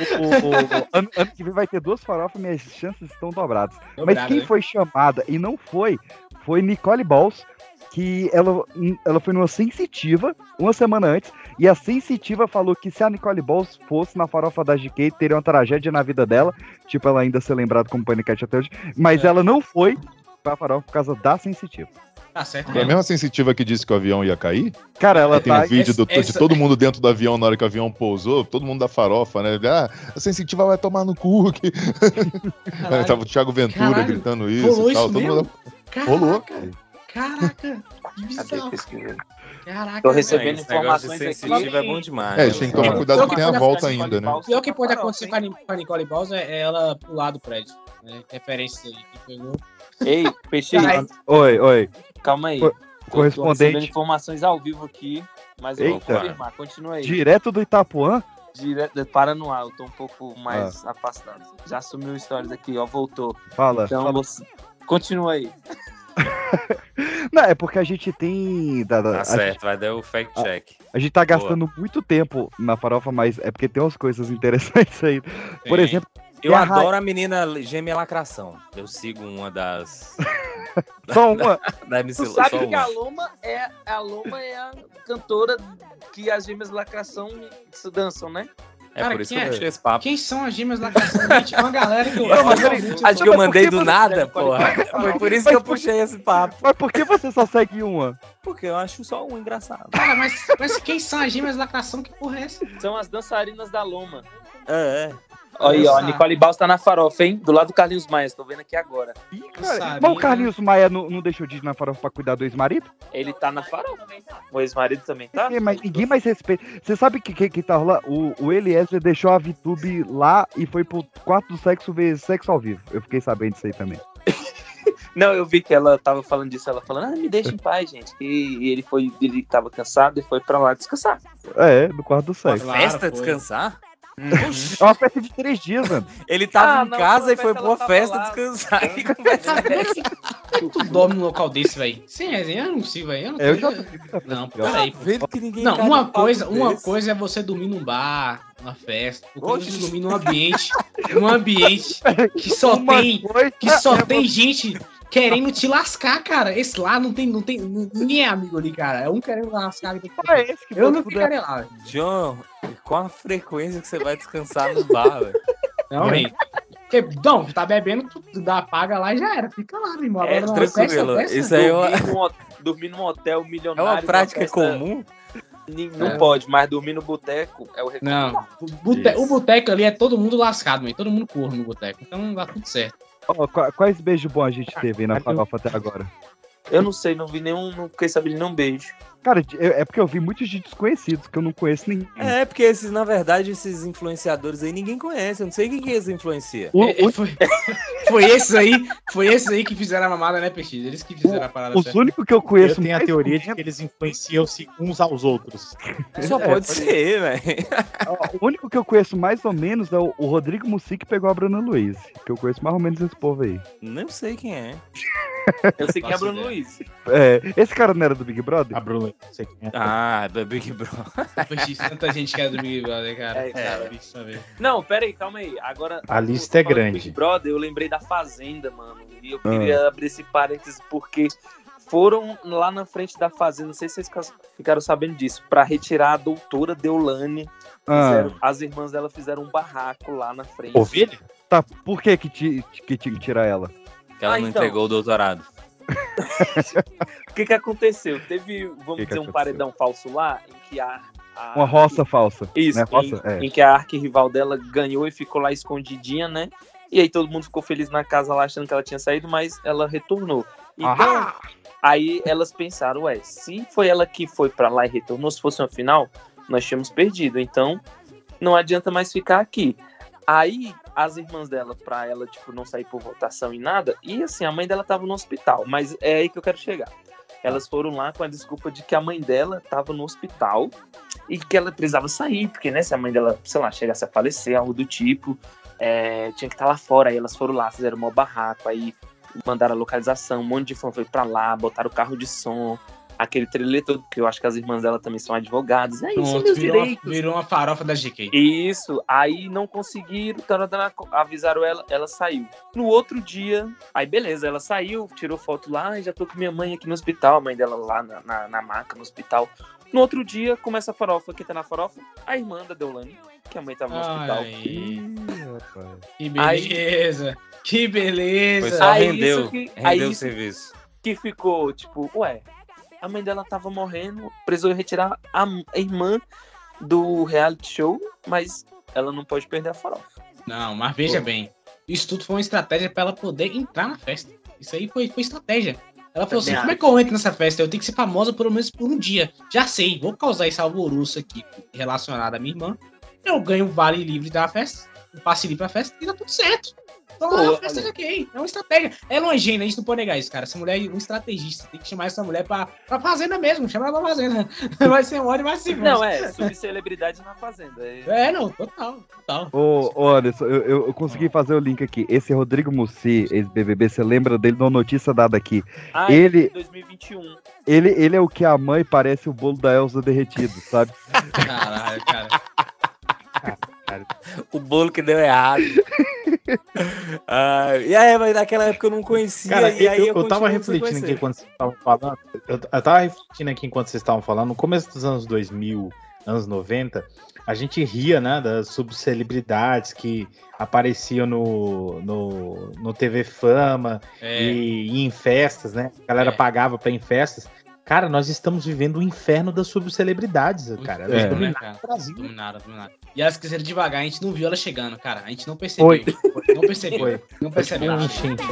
O, o- o- ano, ano que vem vai ter duas farofas, minhas chances estão dobradas. Mas Dobrado, quem né? foi chamada e não foi, foi Nicole Balls, que ela, ela foi numa sensitiva uma semana antes, e a sensitiva falou que se a Nicole Balls fosse na farofa da GK, teria uma tragédia na vida dela, tipo ela ainda ser lembrada como Panicat até hoje, mas É. ela não foi pra farofa por causa da sensitiva. Tá certo. É a mesma sensitiva que disse que o avião ia cair? Cara, ela Tem um tá. vídeo do- de essa- todo mundo dentro do avião na hora que o avião pousou, todo mundo da farofa, né? Ah, a sensitiva vai tomar no cu. Que... [LAUGHS] Tava o Thiago Ventura Caralho, gritando isso rolou e tal. isso todo mesmo? mundo... Caraca, Rolou. Caraca, que Cadê bizarro. Caraca, Tô recebendo de informações aqui. sensitiva é bom demais. É, a gente tem que tomar É, cuidado que que tem a volta ainda, né? Balls Pior que pode acontecer com a Ni- com a Nicole Balls é é ela pular do prédio. Né? Referência aí que pegou. Ei, Peixe, Caralho. Oi, oi. Calma aí. Co- Correspondente informações ao vivo aqui, mas eu vou Eita. confirmar. Continua aí. direto do Itapuã. Direto, para no ar, eu tô um pouco mais Ah. afastado. Já assumiu stories aqui, ó, voltou. Fala. Então, fala. você... continua aí. [LAUGHS] Não, é porque a gente tem. da- da- Tá a, certo, vai dar o fact check. a gente tá gastando muito tempo na farofa, mas é porque tem umas coisas interessantes aí. Por Tem. exemplo, Eu E a Ra- adoro a menina gêmea lacração. Eu sigo uma das. [LAUGHS] só uma. [LAUGHS] da MC Tu só sabe que a uma. Loma é a Loma é a cantora que as gêmeas lacração se dançam, né? É Cara, por isso quem que eu é? puxei esse papo. Quem são as gêmeas da Cação? Gente, é uma galera que eu [LAUGHS] Não, mas Acho que eu mandei do nada, porra. Foi por isso que eu puxei esse papo. Mas por que você só segue uma? Porque eu acho só um engraçado. Cara, mas, mas quem são as gêmeas da Cação? Que porra é essa? São as dançarinas da Loma. É, é. Olha aí, ó, a. Nicole Baus tá na farofa, hein? Do lado do Carlinhos Maia, tô vendo aqui agora. Ih, Sabe, cara. Mas o? Carlinhos Maia não, não deixou de ir na farofa pra cuidar do ex-marido? Ele tá na farofa. O ex-marido também tá? Ninguém mais- ninguém mais respeita. Você sabe que, que, que tá rolando? O, o Eliezer deixou a VTube lá e foi pro quarto do sexo ver sexo ao vivo. Eu fiquei sabendo disso aí também. [LAUGHS] Não, eu vi que ela tava falando disso, ela falando, ah, me deixa em paz, gente. E, e ele foi, ele tava cansado e foi pra lá descansar. É, no quarto do sexo. Claro, Festa, foi. descansar? É uma festa de três dias, mano. Ele tava Ah, em não, casa e foi uma pra uma festa, lá. descansar. [LAUGHS] É? Tu dorme num local desse, velho. Sem resenha, eu não consigo, velho. Eu não, É, eu tô- já Não, Tá peraí. que ninguém Não, uma coisa, uma desse. coisa é você dormir num bar, numa festa, outra coisa é você dormir num ambiente, num ambiente que só Uma tem, que só é tem gente querendo te lascar, cara. Esse lá não tem, não tem, ninguém é amigo ali, cara. É um querendo lascar. e você- é esse que Eu não ficaria lá. velho. John, qual a frequência que você vai descansar no bar, velho? Não, velho. Porque, não, tu tá bebendo, tu, dá paga lá e já era. Fica lá, meu irmão. É, Agora, tranquilo, festa, festa, isso aí é uma, Dormir num, hotel é milionário. uma prática festa- comum. Nin- Não É. pode, mas dormir no boteco é o recomendo. Não, o, bute- o boteco ali é todo mundo lascado, mano. Todo mundo corre no boteco. Então dá tudo certo. Qua- quais beijos bons a gente teve aí na farofa até agora? Eu não sei, não vi nenhum, não fiquei sabendo de nenhum beijo. Cara, eu- é porque eu vi muitos de desconhecidos que eu não conheço ninguém. É, porque esses, na verdade, esses influenciadores aí ninguém conhece. Eu não sei quem que eles influencia. O- É, é, foi, [LAUGHS] foi esses aí, foi esses aí que fizeram a mamada, né, Peixe? Eles que fizeram a parada Os únicos que eu Eu conheço tenho a teoria de que eles influenciam-se uns aos outros. Só É, pode ser, velho. O único que eu conheço mais ou menos é o, o Rodrigo Mussi que pegou a Bruna Luiz. Que eu conheço mais ou menos esse povo aí. Não sei quem é. Eu sei que é Bruno ideia. Luiz. É, esse cara não era do Big Brother? A Bruna, não sei quem é. Ah, da Big Bro. Peixe, tanta gente que é do Big Brother, cara. É, cara. bicho, sabe? Não, pera aí, calma aí. Agora. A lista é do grande. Big Brother, eu lembrei da Fazenda, mano. E eu queria abrir esse parênteses porque foram lá na frente da Fazenda, não sei se vocês fica- ficaram sabendo disso, pra retirar a doutora Deolane. Ah, Fizeram- As irmãs dela fizeram um barraco lá na frente. Ovelha? tá. Por que que, ti- que tinha que tirar ela? Que ela Ah, não então. entregou o doutorado. [LAUGHS] O que que aconteceu? Teve, vamos Que que dizer, um paredão falso lá, em que a. a- Uma roça falsa. Isso, né? Roça, em, é. em que a arquirrival dela ganhou e ficou lá escondidinha, né? E aí todo mundo ficou feliz na casa lá achando que ela tinha saído, mas ela retornou. Então, Ahá! aí elas pensaram, ué, se foi ela que foi pra lá e retornou, se fosse uma final, nós tínhamos perdido. Então, não adianta mais ficar aqui. Aí, as irmãs dela, pra ela, tipo, não sair por votação e nada, e assim, a mãe dela tava no hospital, mas é aí que eu quero chegar. Elas foram lá com a desculpa de que a mãe dela tava no hospital e que ela precisava sair, porque, né, se a mãe dela, sei lá, chegasse a falecer, algo do tipo, é, tinha que estar lá fora. Aí elas foram lá, fizeram um barraco, aí mandaram a localização, um monte de fã foi pra lá, botaram o carro de som, aquele trailer todo, porque eu acho que as irmãs dela também são advogadas. É isso, meus virou, uma, direitos. virou uma farofa da GK. Isso, aí não conseguiram, tarará, avisaram ela, ela saiu. No outro dia, aí beleza, ela saiu, tirou foto lá, "Ai, já tô com minha mãe aqui no hospital, a mãe dela lá na, na, na maca no hospital. No outro dia, começa a farofa, quem tá na farofa? A irmã da Deolane, que a mãe tava no hospital. Rapaz. que beleza. Que beleza. Foi só Aí rendeu. isso que- aí rendeu o isso- serviço. que ficou, tipo, ué, a mãe dela tava morrendo, precisou retirar a, irmã do reality show, mas ela não pode perder a farofa. Não, mas veja bem. Isso tudo foi uma estratégia pra ela poder entrar na festa. Isso aí foi, foi estratégia. Ela falou assim: como é que eu entro nessa festa? Eu tenho que ser famosa pelo menos por um dia. Já sei, vou causar esse alvoroço aqui relacionado à minha irmã. Eu ganho um vale livre da festa, um passe livre pra festa e tá tudo certo. Então Pô, é uma. É estratégia. Ela é uma gênia, a gente não pode negar isso, cara. Essa mulher é um estrategista. Tem que chamar essa mulher pra, pra fazenda mesmo. Chama ela pra fazenda. [LAUGHS] Vai ser um ódio, vai ser Não, é, subcelebridade na fazenda. É, É, não, total, total. Ô, ô, Anderson, eu, eu- eu consegui fazer o link aqui. Esse Rodrigo Mussi, ex-BBB, você lembra dele numa notícia dada aqui? Ah, Ele- é 2021. Ele, ele é o que a mãe parece o bolo da Elsa derretido, sabe? Caralho, cara. O bolo que deu errado. Ah, e aí, mas naquela época eu não conhecia. Cara, e aí eu, eu, eu tava refletindo aqui enquanto vocês estavam falando. Eu, eu tava refletindo aqui enquanto vocês estavam falando. No começo dos anos 2000, anos 90, a gente ria, né, das subcelebridades que apareciam no, no, no TV Fama É, e, e em festas, né? A galera É. pagava pra ir em festas. Cara, nós estamos vivendo o inferno das subcelebridades, cara. Elas é, dominaram Brasil. Dominaram, dominaram. E elas quiseram devagar, a gente não viu ela chegando, cara. A gente não percebeu. Foi. Não percebeu. Foi. Não Foi tipo percebeu. enchente.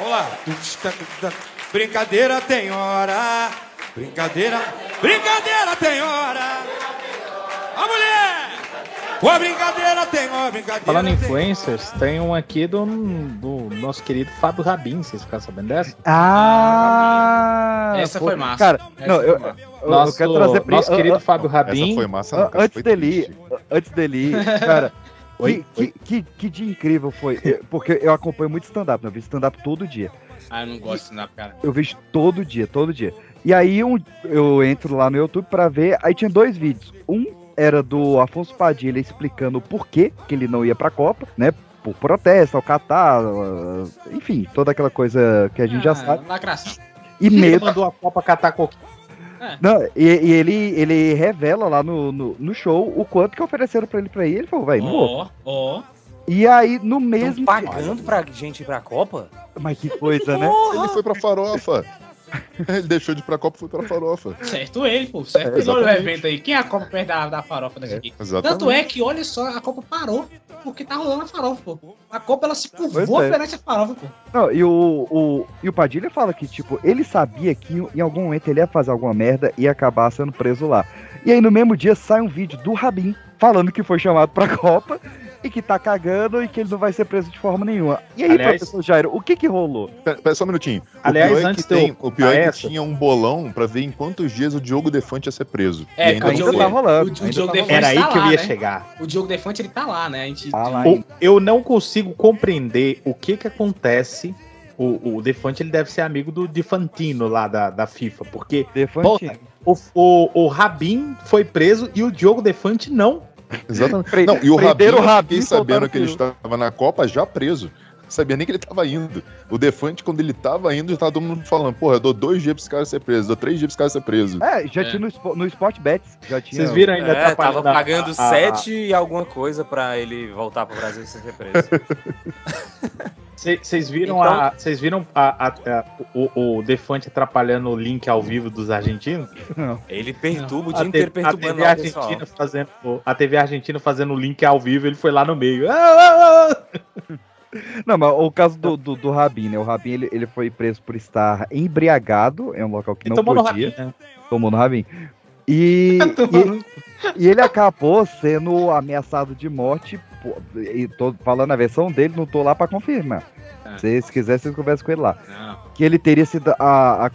Olá. Brincadeira tem hora. Brincadeira. Brincadeira tem hora. A mulher! Uma brincadeira tem hora. Brincadeira Falando em tem influencers, tem um aqui do, do nosso querido Fábio Rabin, vocês ficaram sabendo dessa? Ah! Essa foi massa. Cara, Essa não, eu, Nosso, eu quero trazer pri- nosso querido Fábio Essa Rabin. foi massa, não. cara, antes foi dele antes dele cara, [LAUGHS] Oi, que, que, que, que dia incrível foi. Porque eu acompanho muito stand-up, né? eu vi stand-up todo dia. Ah, eu não gosto de stand-up, cara. Eu vejo todo dia, todo dia. E aí um, eu entro lá no YouTube pra ver, aí tinha dois vídeos. Um era do Afonso Padilha explicando o porquê que ele não ia pra Copa, né? Por protesto, ao Catar, ah, enfim, toda aquela coisa que a gente já Ah, sabe. Lacração. E Ele medo. mandou a Copa catar coquinho. Não, e, e ele, ele revela lá no, no, no show o quanto que ofereceram pra ele pra ir. Ele falou, vai, não vou. Ó, ó. E aí, no mesmo. pagando pra gente ir pra Copa? Mas que coisa, né? Ele foi pra farofa. [LAUGHS] Ele deixou de ir pra Copa e foi pra farofa. Certo ele, pô. Certo É, ele. Evento aí. Quem é a Copa perto da, da farofa daqui? aqui? Exatamente. Tanto é que, olha só, a Copa parou. Porque tá rolando a farofa, pô. A Copa, ela se Pois curvou é. perante a farofa, pô. Não, e o, o, e o Padilha fala que, tipo, ele sabia que em algum momento ele ia fazer alguma merda e ia acabar sendo preso lá. E aí no mesmo dia sai um vídeo do Rabin falando que foi chamado pra Copa e que tá cagando e que ele não vai ser preso de forma nenhuma. E aí, Aliás- professor Jairo, o que que rolou? Pera, pera só um minutinho. O Aliás, pior é antes que, tem, o pior é que essa- tinha um bolão pra ver em quantos dias o Diogo Defante ia ser preso. É, e ainda o não Diogo- tá rolando. O, o ainda Diogo tá Defante Era aí tá que eu lá, ia né? chegar. O Diogo Defante, ele tá lá, né? A gente... Tá lá, O- eu não consigo compreender o que que acontece. O, o Defante ele deve ser amigo do Defantino lá da, da FIFA, porque o, o, o Rabin foi preso e o Diogo Defante não. Exatamente. Pre- Não, e o Rabin, prenderam o eu Rabin fiquei e soltaram sabendo o que ele estava na Copa já preso. Não sabia nem que ele tava indo. O Defante, quando ele tava indo, já tava todo mundo falando, porra, eu dou dois dias pra esse cara ser preso, dou três dias pra esse cara ser preso. É, já É. tinha no, no Sport Bets. Já tinha. Vocês viram ainda É, tava atrapalhando a- pagando a- a- 7 e alguma coisa pra ele voltar pro Brasil sem ser preso. [LAUGHS] Vocês viram, Então- a, vocês viram a- a- a- o, o Defante atrapalhando o link ao vivo dos argentinos? Ele perturba o A dia inteiro TV, a perturbando TV lá o pessoal. Argentina fazendo a TV Argentina fazendo o link ao vivo, ele foi lá no meio. Ah, ah, ah. Não, mas o caso do, do, do Rabin, né? O Rabin, ele, ele foi preso por estar embriagado em um local que Ele não tomou no podia. rabinho, né? Tomou no Rabin. E, [LAUGHS] e, e ele acabou sendo ameaçado de morte. E tô falando a versão dele, não tô lá pra confirmar. É. Se vocês quiserem, vocês conversam com ele lá. Não. Que ele teria sido a. a,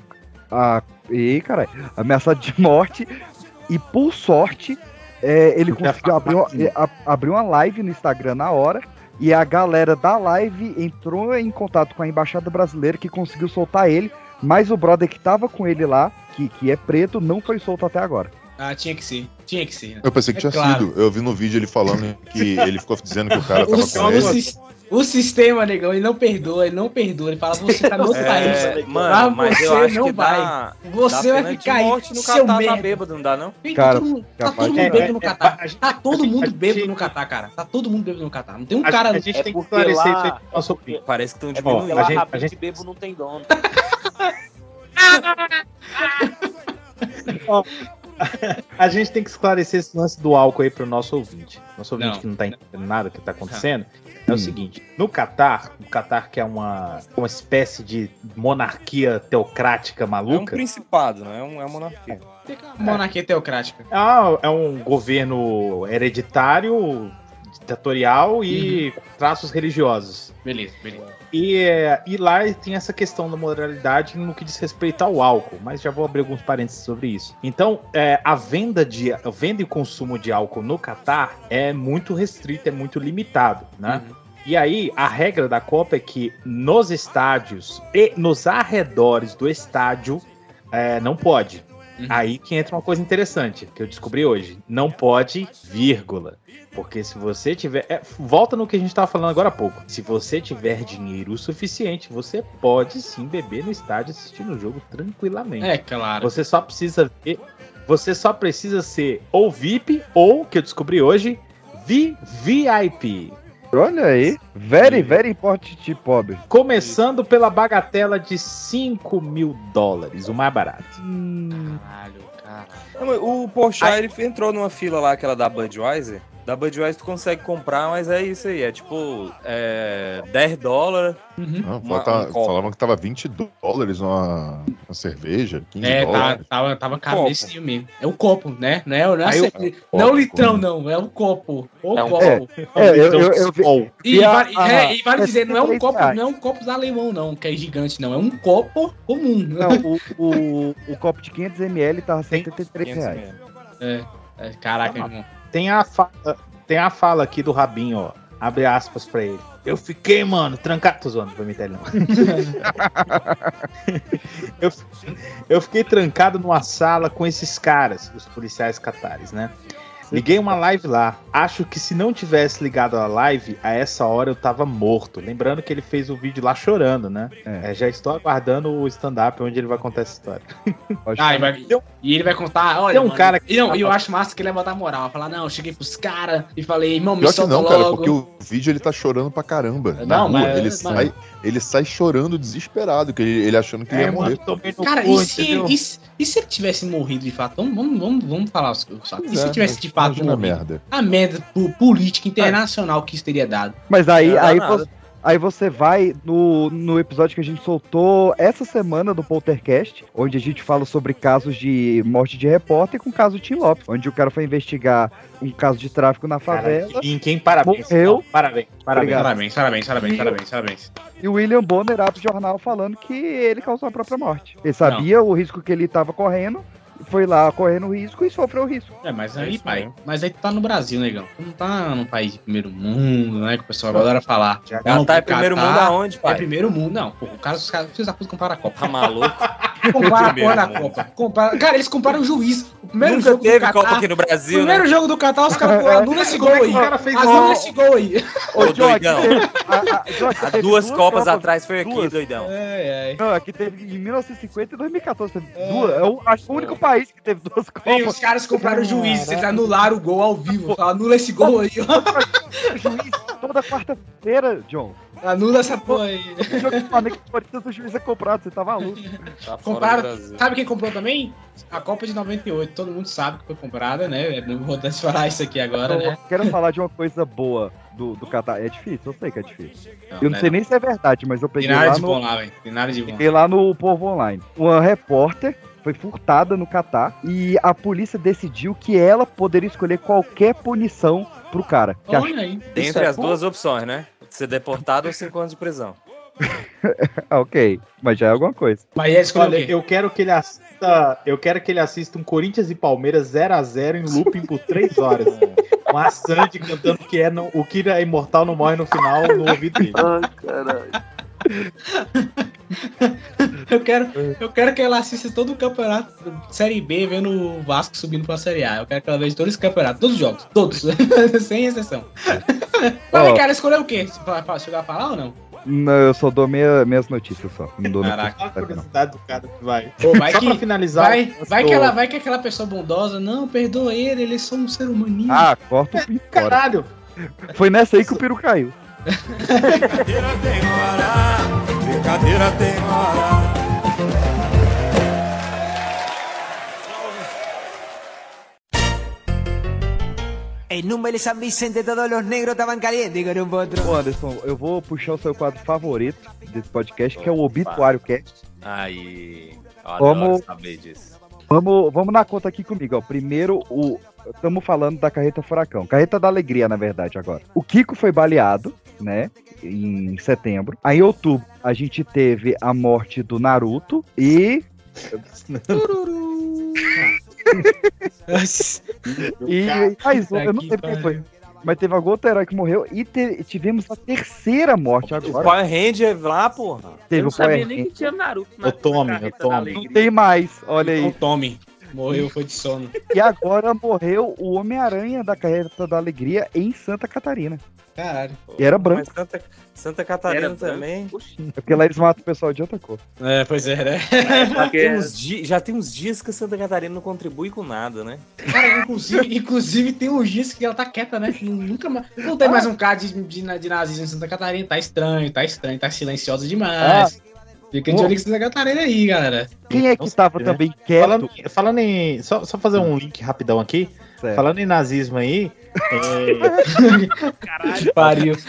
a e caralho, ameaçado de morte. E por sorte, é, ele conseguiu abrir uma, é, a- abrir uma live no Instagram na hora. E a galera da live entrou em contato com a embaixada brasileira que conseguiu soltar ele. Mas o brother que tava com ele lá, que, que é preto, não foi solto até agora. Ah, tinha que ser. Tinha que ser. Eu pensei que É tinha claro. sido. Eu vi no vídeo ele falando que [LAUGHS] ele ficou dizendo que o cara O, tava o com ele. sis- o sistema, negão, ele não perdoa, ele não perdoa. Ele fala, você tá no outro país. É, Ah, mano, mas eu você acho não que vai. dá, Você dá vai ficar aí, morte no seu Catar, tá bêbado, não dá não? Cara, tá todo mundo, tá todo bêbado no É, é, Catar. a gente- Tá todo mundo bêbado no Catar, cara. Tá todo mundo bêbado no Catar. Não tem um A, cara. a gente É tem que porque esclarecer isso aí nosso ouvinte. Parece que estão diminuindo. A gente- bebo não tem dono. [LAUGHS] [LAUGHS] [LAUGHS] A gente tem que esclarecer esse lance do álcool aí pro nosso ouvinte. Nosso ouvinte Não. que não tá entendendo nada que tá acontecendo. É o Hum. seguinte: no Catar, o Catar que é uma, uma espécie de monarquia teocrática É um maluca, principado, não é, um, é uma monarquia. Monarquia teocrática. é, é um governo hereditário, ditatorial e com traços religiosos. Beleza, beleza. E, é, e lá tem essa questão da moralidade no que diz respeito ao álcool, mas já vou abrir alguns parênteses sobre isso. Então, é, a venda de a venda e o consumo de álcool no Catar é muito restrito, é muito limitado, né? Uhum. E aí, a regra da Copa é que nos estádios e nos arredores do estádio é, não pode. Uhum. Aí que entra uma coisa interessante que eu descobri hoje. Não pode, vírgula. Porque se você tiver. é, volta no que a gente estava falando agora há pouco. Se você tiver dinheiro o suficiente, você pode sim beber no estádio assistindo o jogo tranquilamente. É, claro. Você só precisa ver. Você só precisa ser ou VIP ou, que eu descobri hoje, VVIP. Olha aí. Very, very important pobre. Começando pela bagatela de 5 mil dólares, o mais barato. Caralho, caralho. Mas O Porchat, ele entrou numa fila lá, aquela da Budweiser. Da Budweiser tu consegue comprar, mas é isso aí. É tipo é, 10 dólares. Não, Uma- falta- um falavam que tava 20 dólares uma, uma cerveja, 15 É, tá, dólares. tava, tava nesse dia mesmo. É o copo, né? Não é, não é, a Aí eu- cerve- copo, não é o litrão, não. É o copo. O É um copo. É, eu, eu, eu vi-. E, a- é, e vale dizer, não é um 63 copo, não é um copo da alemão, não, que é gigante, não. É um copo comum. Não, o, o, o copo de 500ml tava 73 reais. É, é, caraca, irmão. Tem a fala, tem a fala aqui do Rabinho, ó. Abre aspas pra ele. Eu fiquei, mano, trancado. Tô zoando, ele não. [LAUGHS] eu, eu fiquei trancado numa sala com esses caras, os policiais catares, né? Liguei uma live lá. Acho que se não tivesse ligado a live, a essa hora eu tava morto. Lembrando que ele fez o vídeo lá chorando, né? É. É, já estou aguardando o stand-up onde ele vai contar essa história. Ah, e, vai- e ele vai contar, olha, Tem um mano, cara que- E não, e eu acho massa que ele vai botar moral. Vai falar, não, eu cheguei pros caras e falei, irmão, me Pior solta não, cara, logo. porque o vídeo ele tá chorando pra caramba. Na Não, rua, mas- ele, mas- sai, ele sai chorando desesperado, que ele, ele achando que ele ia morrer. Cara, e se, e, se, e se ele tivesse morrido de fato? Vamos, vamos, vamos, vamos falar os os fatos. E se É, ele tivesse de fato imagina a morrido? merda. A merda po- política internacional que isso teria dado. Mas aí, aí, você, aí você vai no, no episódio que a gente soltou essa semana do Poltercast, onde a gente fala sobre casos de morte de repórter com o caso Tim Lopes, onde o cara foi investigar um caso de tráfico na Cara, favela que link, hein? Parabéns. Morreu. Não, parabéns, parabéns. Parabéns, parabéns, parabéns, E- parabéns, parabéns. e o William Bonner abre o jornal falando que ele causou a própria morte. Ele sabia o risco que ele estava correndo, foi lá correndo risco e sofreu risco. É, mas É aí, isso pai, mesmo. mas aí tu tá no Brasil, negão. Tu não tá num país de primeiro mundo, né? Que o pessoal adora falar. Já- Não, Catar é primeiro Catar mundo aonde, É pai? primeiro mundo, não. Pô, o cara, os caras, da puta compraram a Copa. Tá maluco? [LAUGHS] Compraram a Primeiro porra da mundo. Copa. Compraram... Cara, eles compraram o juiz. O primeiro Nunca jogo teve do Copa Catar, aqui no Brasil, primeiro né? jogo do Catar, os caras falaram, anula esse gol aí. o Anula esse gol aí. Ô, doidão. Há duas Copas Copas- atrás foi aqui, duas. doidão. É, é. Não, aqui teve em 1950 e 2014. Teve É. duas. É o, acho que o único país que teve duas E Copas. os caras compraram o juiz, eles anularam o gol ao vivo. Falaram, anula esse gol aí, ó. juiz toda quarta-feira, John. Anula essa porra aí. O jogo do Flamengo e Corinthians o juiz é comprado, você tá maluco. Tá Compraram-. Sabe quem comprou também? A Copa de 98. Todo mundo sabe que foi comprada, né? Eu Não vou falar isso aqui agora, Eu né? quero falar de uma coisa boa do, do Catar. É difícil, eu sei que é difícil. Não, Eu não né, sei nem se é verdade, mas eu Tem peguei nada lá de no, bom lá, velho. Tem nada de bom. peguei lá no Povo Online. Uma repórter foi furtada no Catar e a polícia decidiu que ela poderia escolher qualquer punição pro cara. Olha aí. Dentre é as duas opções, né? Ser deportado ou cinco anos de prisão. [LAUGHS] Ah, ok, mas já é alguma coisa. Mas Olha, quê? eu quero que ele assista. Eu quero que ele assista um Corinthians e Palmeiras 0x0 em looping por 3 horas. Com a Sandy cantando que é no- o que é imortal não morre no final no ouvido dele. [LAUGHS] Eu quero, eu quero que ela assista todo o campeonato Série B, vendo o Vasco subindo pra Série A. Eu quero que ela veja todos os campeonatos, todos os jogos, todos, [LAUGHS] sem exceção. Mas, Ó. cara, escolheu o quê? Pra chegar a falar ou não? Não, eu só dou meia, minhas notícias só. Não dou Caraca. A notícias, não. curiosidade do cara que vai. Pô, vai [LAUGHS] Só que, pra finalizar. vai, vai, que sou- ela, vai que aquela pessoa bondosa, não, perdoa ele, ele é só um ser humaninho. Ah, corta o pinto fora. Caralho! Foi nessa aí que o peru caiu. Brincadeira tem hora, brincadeira tem hora. En un Vélez San Vicente todos los negros estaban calientes con un potro. Ô Anderson, eu vou puxar o seu quadro favorito desse podcast, que é o Obituário Cast. Aí. Eu adoro saber disso. Vamos, vamos na conta aqui comigo, ó. Primeiro, o. Estamos falando da carreta Furacão. Carreta da Alegria, na verdade, agora. O Kiko foi baleado, né? Em setembro. Aí, em outubro, a gente teve a morte do Naruto e. [LAUGHS] E mais um, eu não sei quem foi. Mas teve algum outro herói que morreu e te- tivemos a terceira morte O agora. Power Ranger lá, porra. Eu Teve não o Power sabia nem Ranger. que tinha Naruto na O Tommy, o Tommy. Não tem mais, olha aí. tome. Morreu, foi de sono. [LAUGHS] E agora morreu o Homem-Aranha da Carreta da Alegria em Santa Catarina. Caralho. E era Mas branco, Santa, Santa Catarina também. porque lá eles matam o pessoal de outra cor. É, pois é, né? [LAUGHS] Porque Tem uns di- já tem uns dias que Santa Catarina não contribui com nada, né? Cara, inclusive, inclusive tem uns dias que ela tá quieta, né? Nunca mais. Não tem mais um caso de, de, de nazismo em Santa Catarina. Tá estranho, tá estranho, tá silenciosa demais. Fica de olho em Santa Catarina aí, galera. Quem é que Não tava sei, né? também quieto? Falando, falando em. Só, só fazer um link rapidão aqui. Certo. Falando em nazismo aí. é, [LAUGHS] Caralho. Pariu. Link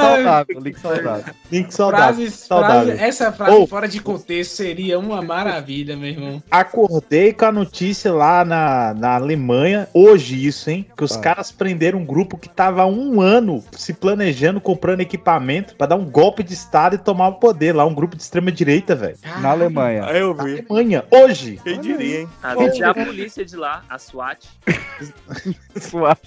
saudável, link saudável. link saudável. Frases, saudável. frase- essa frase Ou- fora de contexto seria uma maravilha, meu irmão. Acordei com a notícia lá na, na Alemanha, hoje isso, hein? Que os Ah. caras prenderam um grupo que tava há um ano se planejando, comprando equipamento pra dar um golpe de Estado e tomar o poder lá. Um grupo de extrema-direita, velho. Na Alemanha. Aí eu Na vi. Alemanha, hoje. Quem diria, hein? Até a polícia de lá, a SWAT. [LAUGHS] SWAT.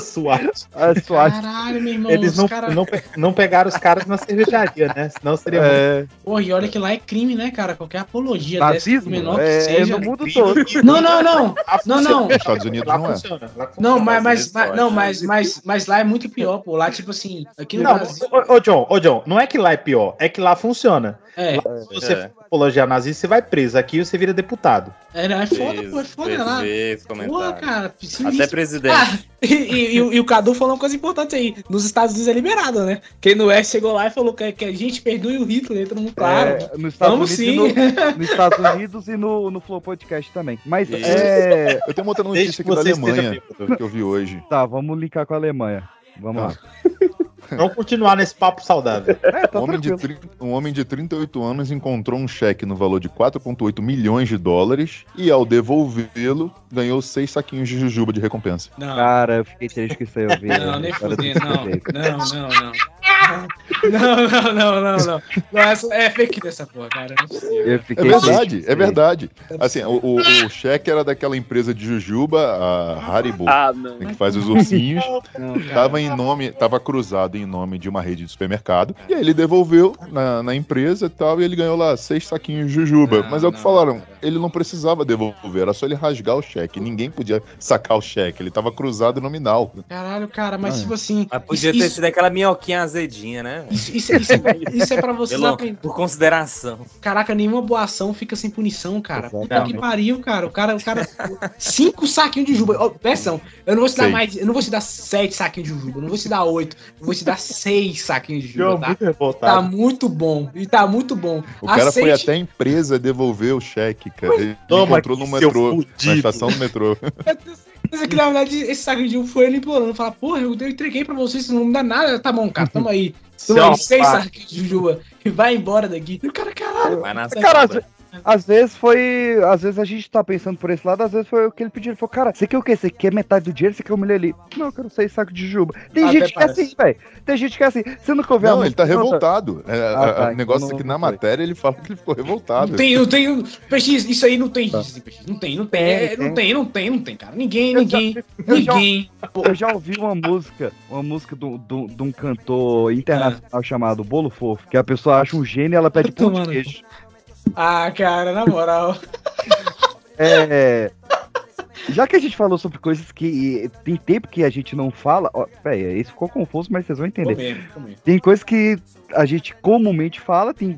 SWAT. A SWAT. Caralho, meu irmão. Eles não, cara... não, não pegaram os caras na cervejaria, né? Senão seria muito É, Porra, e olha que lá é crime, né, cara? Qualquer apologia nazismo menor que é, é seja. no mundo todo. Não, não, não. [LAUGHS] Não, não. Estados Unidos Lá não é. lá Não, mas, mas, mas- não, mas, mas, mas lá é muito pior, pô. Lá, tipo assim, aqui no Não, Brasil. ô, ô, John, ô, John, não é que lá é pior, é que lá funciona. É, Se você É. for apologiar nazista, você vai preso. Aqui você vira deputado. é, não, é foda, pô, é foda lá. Porra, comentário. cara, Até sinistro. presidente. Ah, e, e- e o- e o Cadu falou uma coisa importante aí. Nos Estados Unidos é liberado, né? Quem no Oeste chegou lá e falou que, que a gente perdoe o Hitler, todo mundo claro. É, nos Estados Vamos Unidos sim. e no, [LAUGHS] nos Estados Unidos e no, no Flow Podcast também. Mas Isso. é. Eu tenho uma outra notícia aqui da Alemanha que eu vi hoje. Tá, vamos linkar com a Alemanha. Vamos lá. [LAUGHS] Vamos continuar nesse papo saudável. É, tá Um homem, de, tranquilo. tri- um homem de 38 anos encontrou um cheque no valor de 4,8 milhões de dólares e, ao devolvê-lo, ganhou seis saquinhos de jujuba de recompensa. Não, Cara, eu fiquei triste que isso aí eu vi. não, nem eu fudendo, tô não. Não, não, não. Não, não, não, não, não. Não, essa é fake dessa porra, cara. É É verdade, triste é verdade. Assim, o, o- o cheque era daquela empresa de jujuba, a Haribo, Ah, não. que faz os ursinhos. Não, cara. Tava em nome, tava cruzado em nome de uma rede de supermercado. E aí ele devolveu na, na empresa e tal, e ele ganhou lá seis saquinhos de jujuba. Não, Mas é o que não, falaram, cara. ele não precisava devolver, era só ele rasgar o cheque. Ninguém podia sacar o cheque, ele tava cruzado nominal. Caralho, cara, mas Ah, tipo assim. Mas podia isso, ter isso, sido aquela minhoquinha azedinha, né? isso, isso, isso é, isso é pra vocês Pelo- aprenderem. por consideração. Caraca, nenhuma boa ação fica sem punição, cara. Puta Exatamente. que pariu, cara. O cara, o cara. cinco saquinhos de jujuba. Atenção, eu não vou te dar Sei. mais. Eu não vou te dar sete saquinhos de jujuba. Eu não vou te dar oito. Eu vou te dar seis saquinhos de jujuba, tá? muito Tá muito bom. E tá muito bom. O cara foi até a empresa devolver o cheque, cara. Ele Toma encontrou no metrô, na fudido. estação do metrô. [LAUGHS] Mas aqui, na verdade, esse saco de jujuba foi ele implorando. Falar, porra, eu entreguei pra vocês, vocês não me dá nada. Tá bom, cara, toma aí. [LAUGHS] Toma aí, seis saquinhos de jujuba. E vai embora daqui. E o cara, caralho. Vai na Cara. Às vezes foi. Às vezes a gente tá pensando por esse lado, às vezes foi o que ele pediu. Ele falou, cara, você quer o quê? Você quer metade do dinheiro? Você quer um milhão ali? Não, eu quero seis sacos de juba. Tem Até gente que é parece. assim, velho. Tem gente que é assim. Você nunca ouviu a Não, ele tá revoltado. É, Ah, a- tá, então o negócio não- aqui na não foi. matéria, ele fala que ele ficou revoltado. Não tem, não tem. PX, isso aí não tem Tá. Não tem, não tem. Tem, É, Não tem. não tem, não tem, cara. Ninguém, Eu já- ninguém, eu já- ninguém. Eu já ouvi uma música, uma música do- do- de um cantor internacional chamado Bolo Fofo, que a pessoa acha um gênio e ela pede pão de queijo. Ah, cara, na moral. [LAUGHS] É. Já que a gente falou sobre coisas que tem tempo que a gente não fala. Ó, véia, isso ficou confuso, mas vocês vão entender. Tem coisas que a gente comumente fala, tem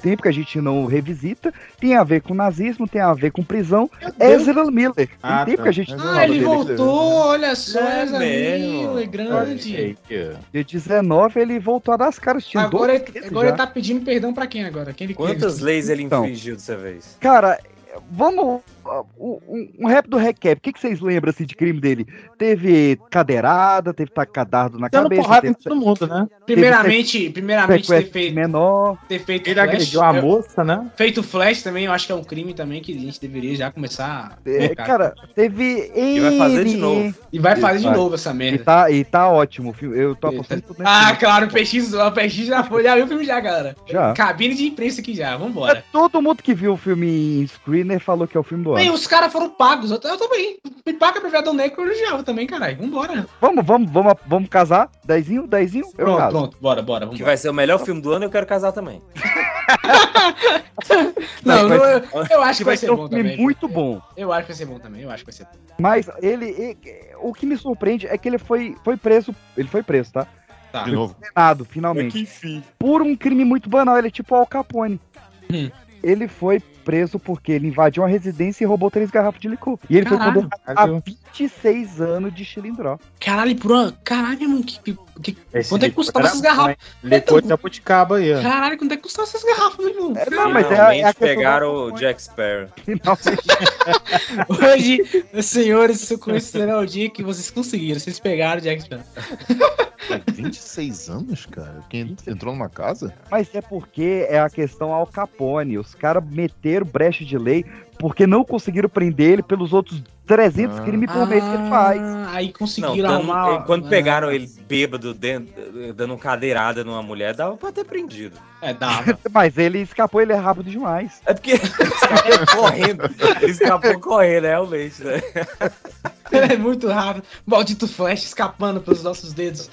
tempo que a gente não revisita, tem a ver com nazismo, tem a ver com prisão. Ezra Miller. Tem Ah, tempo tá. que a gente não Ah, ele dele. voltou, olha só, É mesmo. Miller, grande. Dia 19 ele voltou a dar as caras. Tinha Agora, ele, agora já. ele tá pedindo perdão pra quem agora? Quem ele Quantas leis ele Então. infringiu dessa vez? Cara, vamos. Um, um- rap do recap. O que, que vocês lembram assim, de crime dele? Teve cadeirada, teve tacadardo na Dando cabeça, porrada em todo mundo, né? Primeiramente, primeiramente ter feito, menor. ter feito Ele flash. agrediu a moça, né? Feito flash também, eu acho que é um crime também que a gente deveria já começar a É, cara, teve. E vai fazer de novo. E vai fazer de novo essa E merda. tá, e tá ótimo. o filme. Eu tô apostando tudo Ah, claro, o PX, o PX já foi, já viu o filme já, galera. Já. Cabine de imprensa aqui já, vambora. Todo mundo que viu o filme em screener falou que é o filme do os caras foram pagos, eu, eu também. Me paga pra Viadão Negro que eu elogiava também, caralho. Vambora. Vamos, vamos, vamos, vamos casar? Dezinho, dezinho? Eu Pronto, caso. pronto, bora, bora, Que vambora. vai ser o melhor filme do ano, eu quero casar também. [LAUGHS] Não, vai- não, eu, eu acho Que que vai vai ser ser um bom filme também. muito bom. Eu acho que vai ser bom também, eu acho que vai ser bom. Mas ele. e- O que me surpreende é que ele foi, foi preso. Ele foi preso, tá? Tá. De novo. Condenado, finalmente. enfim. Por um crime muito banal. Ele é tipo Al Capone. Hum. Ele foi preso porque ele invadiu uma residência e roubou três garrafas de licor. E ele Caralho. foi condenado a 26 anos de chilindró. Caralho, por uma... Caralho, mano, que, que- quanto é que custava essas garrafas? Licor de jabuticaba aí, ó. Caralho, quanto é que custava essas garrafas, meu irmão? É, não, mas é, Finalmente é a pegaram o Jack Sparrow. [LAUGHS] Hoje, senhores, isso conhecerá o dia que vocês conseguiram. Vocês pegaram o Jack Sparrow. Pô, 26 anos, cara? Quem entrou numa casa? Mas é porque é a questão Al Capone. Os caras meteram brecha de lei porque não conseguiram prender ele pelos outros 300 Ah. crimes por mês que ele faz. Ah, Aí Não, conseguiram dando- arrumar. quando Ah, pegaram ele bêbado, dentro, dando cadeirada numa mulher, dava pra ter prendido. É, dava. [LAUGHS] Mas ele escapou, ele é rápido demais. É porque ele [LAUGHS] escapou correndo. Ele escapou [LAUGHS] correndo, realmente, né? é muito rápido. Maldito Flash escapando pelos nossos dedos.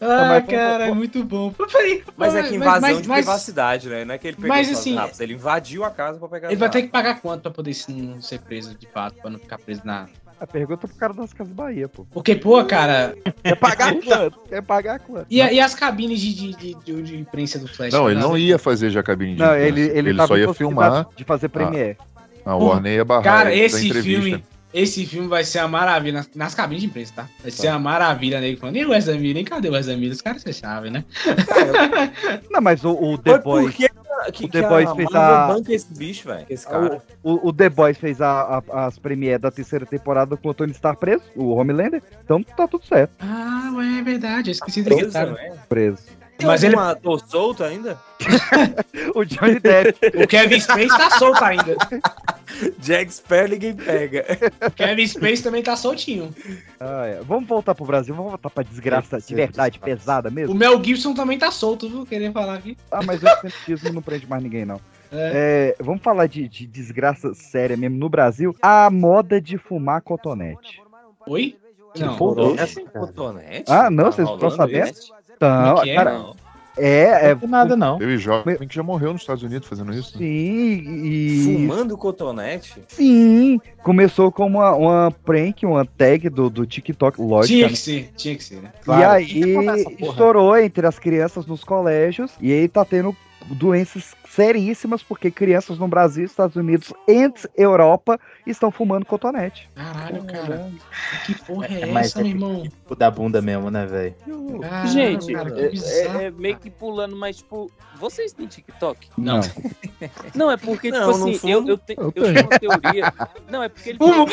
Ah, mas- cara, é muito bom. Peraí, Mas é que invasão mas- de mas- privacidade, né? Não é que ele pegou mas, assim, ele invadiu a casa pra pegar Ele vai ter que pagar quanto pra poder não ser preso de fato, pra não ficar preso na. A pergunta pro cara das Casas Bahia, pô. Porque, pô, cara. Quer pagar [LAUGHS] quanto? Quer pagar quanto? E, a- e as cabines de, de, de, de- de imprensa do Flash? Não, ele não ia fazer já cabine de Não, imprensa. ele, ele, ele tava só ia filmar. de fazer Premiere. A Warner ia barrar Cara, esse entrevista. filme. Esse filme vai ser uma maravilha nas, nas cabines de imprensa, tá? Vai ser uma maravilha, nego falando. E o Wesley Miller? Nem cadê o Wesley Miller? Os caras fechavam, né? Não, mas o, o The Mas Boys. por que, que, o The que Boys a fez a- banca esse bicho, velho? Esse cara. O, o The Boys fez a, a- as premiere da terceira temporada com o Tony Stark preso, o Homelander. Então tá tudo certo. Ah, ué, é verdade. Eu esqueci desse Preso, cara. velho. Preso. Mas ele- ator solto ainda? [LAUGHS] O Johnny Depp. O Kevin Space tá solto ainda. [LAUGHS] Jack Sparrow ninguém pega. O Kevin Space também tá soltinho. Ah, é. Vamos voltar pro Brasil, vamos voltar pra desgraça de verdade, pesada O mesmo. Mel Gibson também tá solto, viu? Querendo falar aqui. Ah, mas o antisemitismo não prende mais ninguém, não. É, vamos falar de, de desgraça séria mesmo no Brasil. A moda de fumar cotonete. Oi? Não. Pô, É assim, cotonete? Ah, não, Tá vocês não estão sabendo? isso? Então, Como que é? cara, Não. é, é. Não tem nada, não. Teve jovem que já morreu nos Estados Unidos fazendo isso. Sim, e. Fumando cotonete? Sim, começou como uma, uma prank, uma tag do, do TikTok, lógico. Tinha né? que ser, tinha que ser, né? E Claro, aí essa porra. estourou entre as crianças nos colégios e aí tá tendo doenças seríssimas porque crianças no Brasil, Estados Unidos e Europa estão fumando cotonete. Caralho, cara. Que porra é, É, mas essa, é meu irmão? O da bunda mesmo, né, velho? Gente, cara, que é, é- é meio que pulando, mas tipo, vocês têm TikTok? Não. Não, é porque, Não, tipo não assim, fumo. eu, eu, tenho, Eu eu tenho uma teoria. Não, é porque ele Fumo.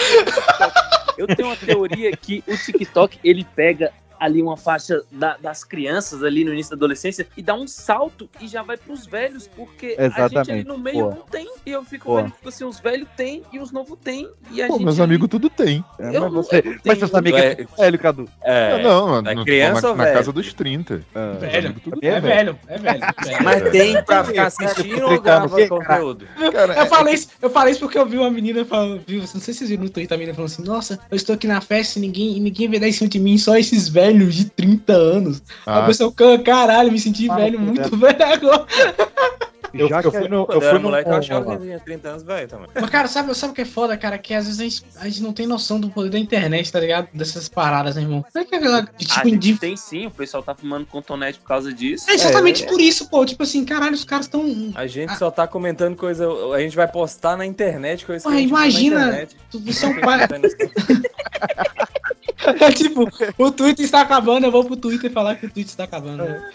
Eu tenho uma teoria que o TikTok ele pega ali uma faixa da- das crianças ali no início da adolescência e dá um salto e já vai pros velhos, porque a gente ali Exatamente, no meio pô. não tem. E eu fico Pô. vendo, tipo assim, os velhos tem e os novos tem. E a Pô, gente meus ali- amigos tudo tem. É, Eu mas, não- você, eu não mas seus amigos é É, velho, Cadu. é, não, é não, criança na, ou na velho? casa dos 30. Ah, Velho, Amigo tudo é tem, velho, é velho. é velho. Mas tem pra ficar assistindo ou Explicando o grava quê, conteúdo? Cara, Eu falei, isso, eu falei isso porque eu vi uma menina falando, viu? Não sei se vocês viram no Twitter a menina falando assim, nossa, eu estou aqui na festa e ninguém, e ninguém vai dar em cima de mim, só esses velhos de 30 anos. a ah, pessoa, "Ca- caralho, me senti Ah, velho, muito velho agora. [LAUGHS] Eu, Já eu que fui no. Eu fui no. moleque, eu achava que tinha 30 anos, velho, também. Mas, cara, sabe, sabe o que é foda, cara? Que às vezes a gente, a gente não tem noção do poder da internet, tá ligado? Dessas paradas, né, irmão? Não é que aquela, de, A tipo, gente de- tem sim, o pessoal tá fumando contonete por causa disso. É exatamente por isso, pô. Tipo assim, caralho, os caras tão. A gente só tá comentando coisa. A gente vai postar na internet coisa a na imagina, internet. Você é um pai. [LAUGHS] É tipo, o Twitter está acabando, eu vou pro Twitter falar que o Twitter está acabando. né?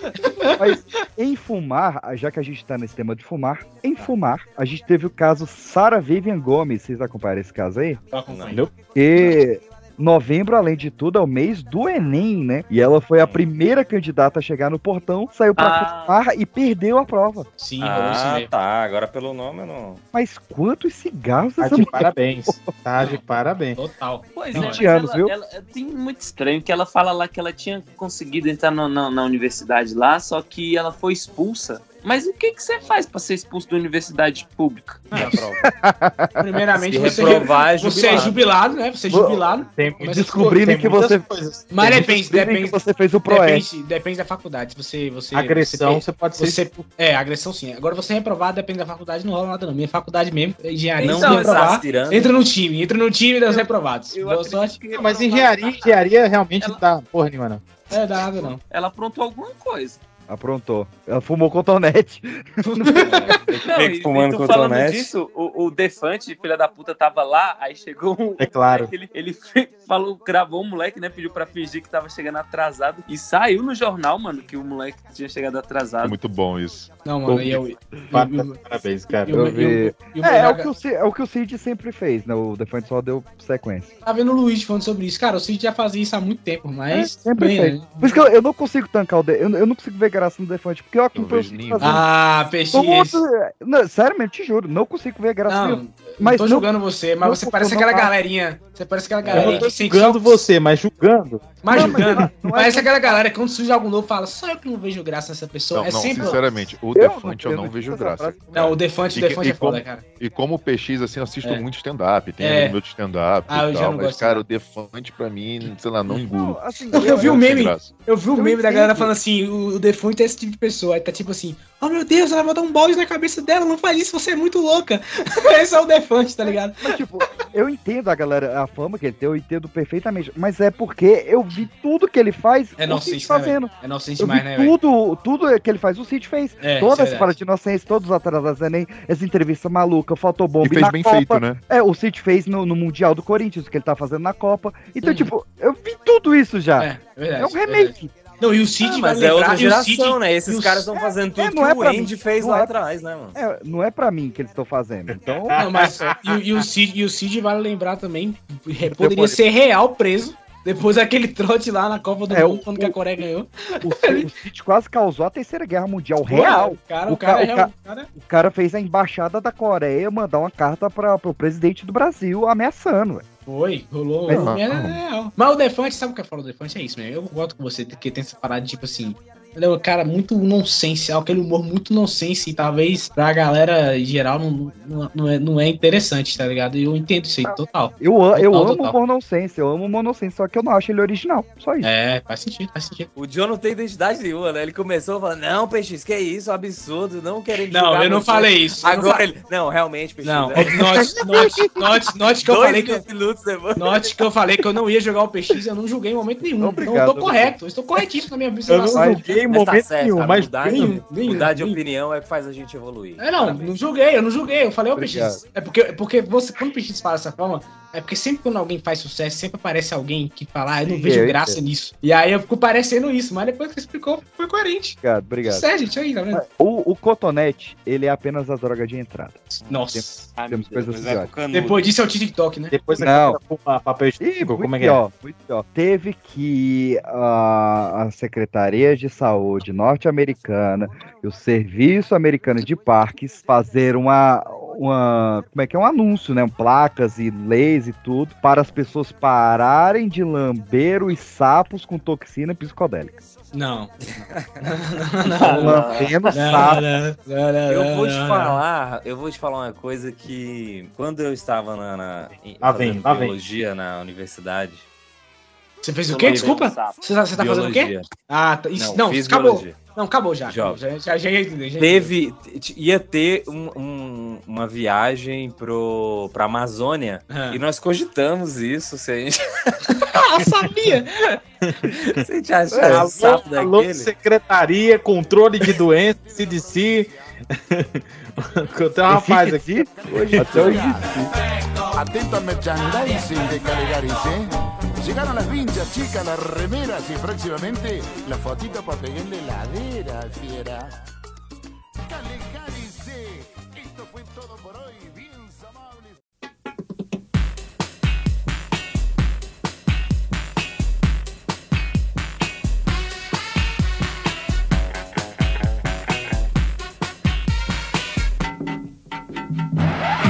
Mas em fumar, já que a gente tá nesse tema de fumar, em fumar, a gente teve o caso Sarah Vivian Gomes. Vocês acompanharam esse caso aí? Acompanho. E novembro, além de tudo, é o mês do Enem, né? E ela foi a primeira candidata a chegar no portão, saiu pra Ah. fumar e perdeu a prova. Sim, Ah, tá. Agora pelo nome eu não. Mas quantos cigarros Tá essa de parabéns. Tá de parabéns. Total. Pois Não, é, 20 mas anos, ela, viu? ela- tem muito estranho que ela fala lá que ela tinha conseguido entrar no- na, na universidade lá, só que ela foi expulsa. Mas o que que você faz pra ser expulso da universidade pública? [LAUGHS] Prova. Primeiramente, Se você, reprovar, é você é jubilado. né? Você é jubilado. Tem Mas descobrindo que você- coisas. Mas Tem depende, depende. que você fez o Proeste. Depende, depende da faculdade. Se você, você, Agressão, você, você pode ser. você, é, agressão sim. Agora você é reprovado, depende da faculdade, não rola nada não. Minha faculdade mesmo, é engenharia, Não Então, reprovar, tá tirando. entra no time, entra no time dos reprovados. Eu Boa sorte. que Não, mas reprovar- engenharia, engenharia realmente não dá porra nenhuma, não. É, dá nada não. Ela aprontou alguma coisa. Aprontou. Ela fumou cotonete. Não, e, fumando e tu falando cotonete. disso, o, o Defante, filha da puta, tava lá, aí chegou um. É claro. Ele, ele falou, gravou o moleque, né? Pediu pra fingir que tava chegando atrasado. E saiu no jornal, mano, que o moleque tinha chegado É atrasado. muito bom isso. Não, mano, e eu. e- Parabéns, cara. Eu vi. É, é o, que o, Cid- é o que o Cid sempre fez, né? O Defante só deu sequência. Tá vendo o Luiz falando sobre isso. Cara, o Cid já fazia isso há muito tempo, mas. É, sempre bem, fez. né? Por isso que eu, eu não consigo tancar o. De, eu, eu não consigo ver graça no Defante, porque vejo nenhum. Ah, peixe Todo mundo- não, sério mesmo, te juro, não consigo ver graça Não, nenhuma. Mas Mas tô não- julgando você, mas não você parece aquela galerinha. Você parece aquela Eu galerinha não tô que sentiu. julgando você, mas julgando. Mas Não, mas julgando. não- não é Parece aquela galera que quando surge algo novo fala, só eu que não vejo graça nessa pessoa. Não, é não, sempre. sinceramente, o Eu Defante eu eu não vejo graça. Não, o Defante, o E Defante é foda, como- cara. E como PX, assim, eu assisto É. muito stand-up, tem É. meu de stand-up Ah, eu e tal, não mas, cara, não. o Defante pra mim, sei lá, não Não, engulo. assim, Eu vi o meme. Eu vi o Eu meme da galera falando assim, o, o Defante é esse tipo de pessoa. Aí tá tipo assim, oh meu Deus, ela vai dar um balde na cabeça dela, não faz isso, você é muito louca. esse é o Defante, tá ligado? Mas, tipo, eu entendo a galera, a fama que ele tem, eu entendo perfeitamente. Mas é porque eu vi tudo que ele faz, É o Cid né, fazendo. É inocente Eu vi demais, né, tudo, tudo que ele faz, o Cid fez. É, Toda é essa parada de inocência, todos os atrasados do Enem, essa entrevista maluca, E fotobomba fez na bem Copa. feito, né? É, o Cid fez no, no Mundial do Corinthians, o que ele tá fazendo na Copa. Então, Uhum. tipo, eu vi tudo isso já. É, verdade. É um verdade. Não, e o Cid Ah, vai mas é outra o geração, Cid- né? Esses o- caras estão fazendo tudo é, que não é o Andy mim, fez não lá é- atrás, né, mano? É, não é pra mim que eles estão fazendo. Então, [LAUGHS] Não, mas e, o- e o Cid, e o Cid vale lembrar também, é, poderia Depois- ser real preso. Depois daquele trote lá na Copa do É, Mundo, o- quando que a Coreia ganhou. o, Cid- o Cid quase causou a Terceira Guerra Mundial real. O cara, O o cara, ca- é o real. ca- o cara- O cara fez a embaixada da Coreia mandar uma carta para o presidente do Brasil ameaçando, velho. Foi, rolou. Mas- é, é. Mas o Defante, sabe o que eu falo do Defante? É isso, mesmo. Eu concordo com você, porque tem essa parada tipo assim. Ele é um cara muito nonsense, aquele humor muito nonsense, e talvez pra galera em geral não, não, é, não é interessante, tá ligado? E eu entendo isso aí total. Eu, a- eu Total, amo total. o Mononsense, eu amo o Mononsense, só que eu não acho ele original. Só isso. É, faz sentido, faz sentido. O John não tem identidade nenhuma, né? Ele começou falando, não, PX, que é isso, absurdo, não querendo Não, eu não você." falei isso. Agora ele, não, realmente, PX. Não, é- note, note, note, note que eu Dois falei que eu, minutos depois. Note que eu falei que eu não ia jogar o PX, eu não julguei em momento nenhum. Obrigado, então eu tô obrigado. correto, eu estou corretíssimo na minha Eu não observação. Julguei em Mas tá momento certo, nenhum, cara, mas mudar, nenhum, nenhum, mudar de opinião é que faz a gente evoluir. É, não, Parabéns. não julguei, eu não julguei. Eu falei, ô. PX. É porque, porque você, quando o PX fala dessa forma, é porque sempre quando alguém faz sucesso, sempre aparece alguém que fala, ah, eu não Sim, vejo eu graça nisso. E aí eu fico parecendo isso, mas depois que você explicou, foi coerente. Obrigado, obrigado. Sério, gente, aí, tá vendo? O, o cotonete, ele é apenas a droga de entrada. Nossa. Ai, Temos meu Deus, coisas é piores. canudo. Depois disso é o TikTok, né? depois Não. fuma papel Ih, higiênico, muito como é que é? pior. Teve que a, a Secretaria de Saúde norte-americana e o Serviço Americano de Parques fazer uma, uma. Como é que é? Um anúncio, né? Placas e leis e tudo, para as pessoas pararem de lamber os sapos com toxina psicodélica. Não. Lambendo sapo. Eu vou te falar, eu vou te falar uma coisa que quando eu estava na, na em- Lá vem, fazendo lá vem. biologia na universidade. Você fez o quê? Desculpa? Você tá, você tá fazendo o quê? Ah, tá, isso, Não, não, acabou. biologia. Não, acabou já. Já. Já, já, já, Teve, ia ter um- um- uma viagem pro, pra Amazônia Ah. e nós cogitamos isso, se a gente, [LAUGHS] Ah, sabia! [LAUGHS] se a gente achar Alô, um sapo alô, daquele. Secretaria, Controle de Doenças, CDC. Tem um rapaz aqui. Até hoje. Atento al merchandising de Calegaris, ¿eh? Llegaron las vinchas, chicas, las remeras y próximamente la fotito para pegar en la heladera, fiera. Calegaris, ¿eh? Esto fue todo por hoy.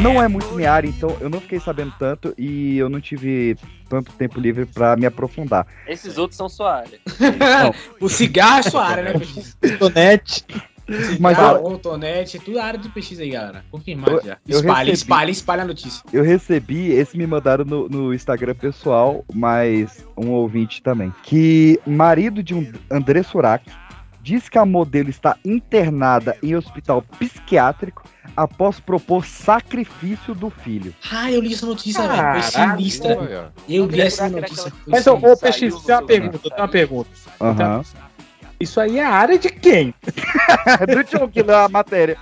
Não é muito minha área, então eu não fiquei sabendo tanto e eu não tive tanto tempo livre pra me aprofundar. Esses outros são sua área. O cigarro é sua área, né, [LAUGHS] PX? Cotonete. Mas Cigarro, eu- cotonete, tudo a área de PX aí, galera. Confirmado Eu- já. eu Espalha, recebi- espalha, espalha a notícia. Eu recebi, esse me mandaram no, no Instagram pessoal, mas um ouvinte também. Que marido de um André Surak diz que a modelo está internada em hospital psiquiátrico após propor sacrifício do filho. Ah, eu li essa notícia, velho. Foi sinistra. Eu li essa notícia. Mas, ô, sinistra. ô PX, tem uma pergunta, tem uma pergunta. Aham. Isso aí é a área de quem? [LAUGHS] do John que leu a matéria.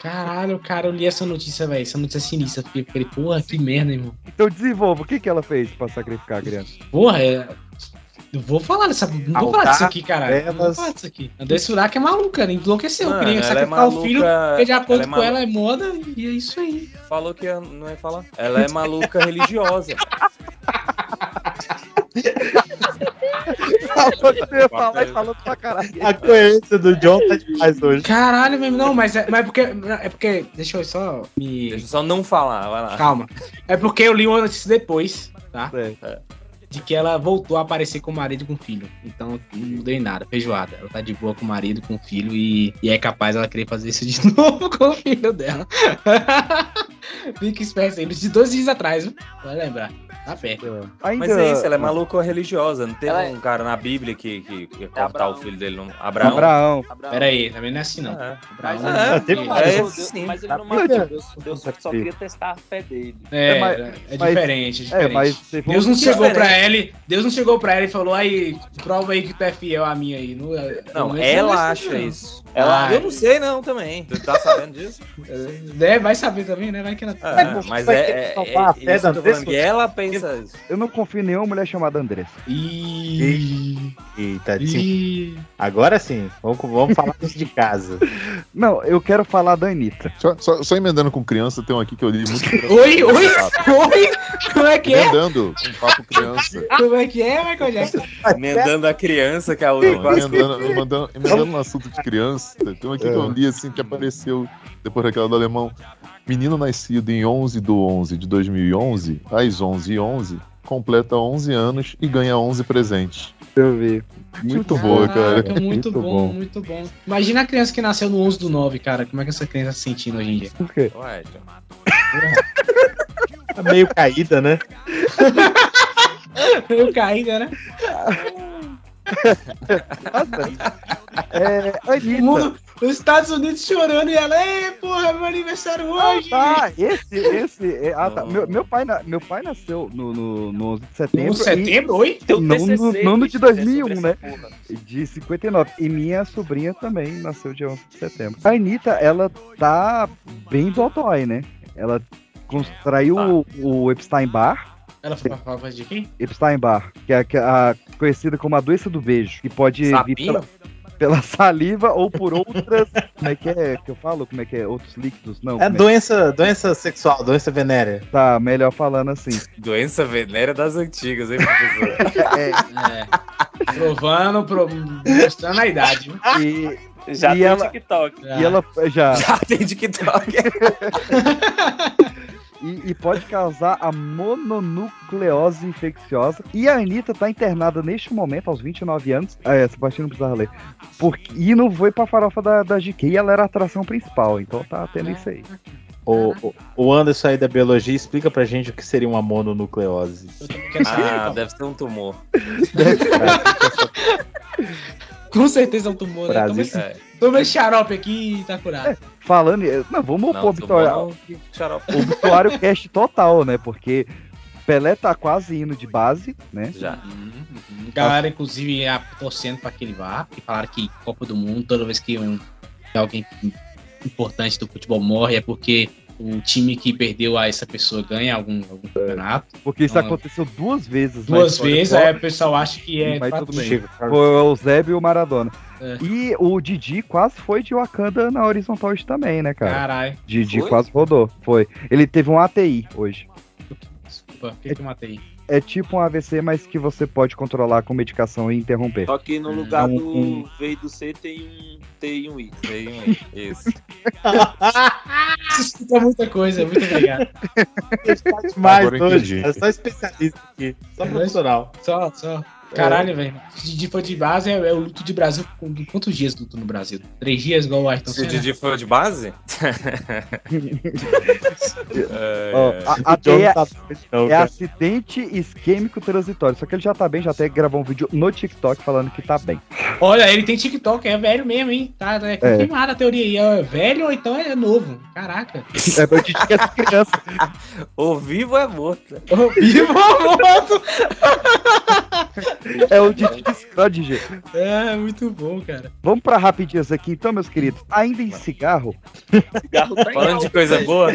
Caralho, cara, eu li essa notícia, velho. Essa notícia é sinistra. Fiquei, falei, porra, que merda, irmão. Então desenvolva, o que, que ela fez pra sacrificar a criança? Porra, é. Não vou falar dessa. Não vou falar disso aqui, cara. Não vou falar disso aqui. André Surak é maluca, né? Enlouqueceu. Mano, queria ela é sacrificar o maluca- filho, porque de acordo ela é com maluca. ela é moda, e é isso aí. Falou que não ia falar. Ela é maluca [LAUGHS] religiosa. Falou que você ia falar e falou pra caralho. A coerência do John tá demais hoje. Caralho, mesmo, não, mas é, mas é porque. É porque. Deixa eu só me. Deixa eu só não falar, vai lá. Calma. É porque eu li uma notícia depois, tá? É. De que ela voltou a aparecer com o marido e com o filho. Então não mudei nada, feijoada. Ela tá de boa com o marido, com o filho e, e é capaz ela querer fazer isso de [LAUGHS] novo com o filho dela. [LAUGHS] Fica esperto aí, de dois dias atrás, viu? Vai lembrar. Tá perto. Ainda... Mas é isso, ela é maluca religiosa. Não teve Ela é- um cara na Bíblia que, que, que ia cortar Abraão. o filho dele? Não... Abraão? Abraão. Pera aí, também não é assim não. É. Mas, Abraão, É, não é, mais. É, Deus- sim. mas ele não Mas- matou. Deus, Deus só queria testar a fé dele. é, É, mas- é mas- diferente, é É, diferente. mas Deus não chegou pra ela, e- Deus não chegou pra ela e falou, aí, prova aí que tu é fiel a mim aí. Não, Não, não, ela é acha isso. Ela- Ah, eu não sei não também. Tu tá sabendo disso? É, vai saber também, né? Vai que ela. É, você mas vai é, é, é, isso eu falando, que ela pensa isso. Eu não confio em nenhuma mulher chamada Andressa. Ih, Eita, sim. ih. Agora sim, vamos, vamos falar isso de casa. Não, eu quero falar da Anitta. Só, só, só emendando com criança, tem um aqui que eu li muito. [LAUGHS] Oi, oi, oi! Como é que é? Emendando com papo criança. Como é que é, Michael Jackson? Emendando a criança, que a outra emendando, emendando, emendando no assunto de criança, tem um aqui que eu li assim que apareceu depois daquela do alemão. Menino nascido em 11 do 11 de 2011, às 11 e 11, completa 11 anos e ganha 11 presentes. Eu vi. Muito boa, cara. Caraca, muito, Muito bom, bom. muito bom. Imagina a criança que nasceu no 11 do 9, cara. Como é que essa criança tá se sentindo hoje em dia? Por quê? Ué. [LAUGHS] Tá meio caída, né? Eu caída, né? [LAUGHS] É, O Anitta. mundo, os Estados Unidos chorando e ela, ei, porra, meu aniversário hoje! Ah, esse, esse. é- ah, tá. Meu, meu, pai, na- meu pai nasceu no, no, no 11 de No setembro. 11 de setembro, oi? Teu não, TCC, no, no ano de bicho, é 2001, sobre né? porra. De 59. E minha sobrinha também nasceu dia 11 de setembro. A Anitta, ela tá bem dodói, né? Ela contraiu Tá. o, o Epstein Barr. Ela falar de quem? Epstein Barr, que é a, a- conhecida como a doença do beijo, que pode vir Sapinho? pela, pela [LAUGHS] saliva ou por outras. como é que é que eu falo? Como é que é? Outros líquidos? Não. É como doença, doença sexual, doença venérea. Tá, melhor falando assim. Doença venérea das antigas, hein, professor? [LAUGHS] É, É. Provando, pro... mostrando a idade. viu? e, Já E tem ela- TikTok. e ela já. Já tem TikTok. [LAUGHS] E, e pode causar a mononucleose infecciosa. E a Anitta tá internada neste momento, aos 29 anos. Ah, essa parte não precisava ler. Porque, e não foi pra farofa da, da GK e ela era a atração principal. Então tá tendo isso aí. O, o- o Anderson aí da biologia explica pra gente o que seria uma mononucleose. Ah, [LAUGHS] deve ser um tumor. [LAUGHS] Com certeza é um tumor, né? Brasil. Toma esse, É. toma xarope aqui e tá curado. Falando. em- Não, vamos Não, pôr o tumor obituário, obituário cast total, né? Porque Pelé tá quase indo de base, né? Já. Uhum. Galera, inclusive, é, torcendo pra que ele vá. E falaram que Copa do Mundo, toda vez que um, que alguém importante do futebol morre, é porque o time que perdeu a essa pessoa ganha algum, algum campeonato. Porque isso Não, aconteceu duas vezes. Duas vezes, aí o pessoal acha que é. Mas tudo bem. Foi o Eusébio e o Maradona. É. E o Didi quase foi de Wakanda na horizontal hoje também, né, cara? Caralho. Didi Foi? quase rodou. Foi. Ele teve um ATI hoje. Desculpa, o que, que eu matei? É tipo um AVC, mas que você pode controlar com medicação e interromper. Só que no lugar do um- V e do C tem um T e um I. Tem um- Isso. [LAUGHS] [LAUGHS] Isso explica muita coisa, muito obrigado. [LAUGHS] Mais Agora hoje. É só especialista aqui. Só profissional. Só, só. Caralho, velho. Se Didi for de base, é, é o luto de Brasil. Com quantos dias luto no Brasil? Três dias, igual o Ayrton Se o? Didi foi de base? [LAUGHS] É, a, O é, tá é acidente isquêmico transitório. Só que ele já tá bem, já até gravou um vídeo no TikTok falando que tá bem. Olha, ele tem TikTok, é velho mesmo, hein? Tá, é confirmada a teoria aí. É velho ou então é novo? Caraca. É pra Didi que é criança. [LAUGHS] O vivo é morto. Ô, Vivo ou morto? [LAUGHS] É o Didi Scrodinger. É, muito bom, cara. Vamos pra rapidinhas aqui, então, meus queridos. Ainda em cigarro, Cigarro tá Falando de alta, coisa velho. boa,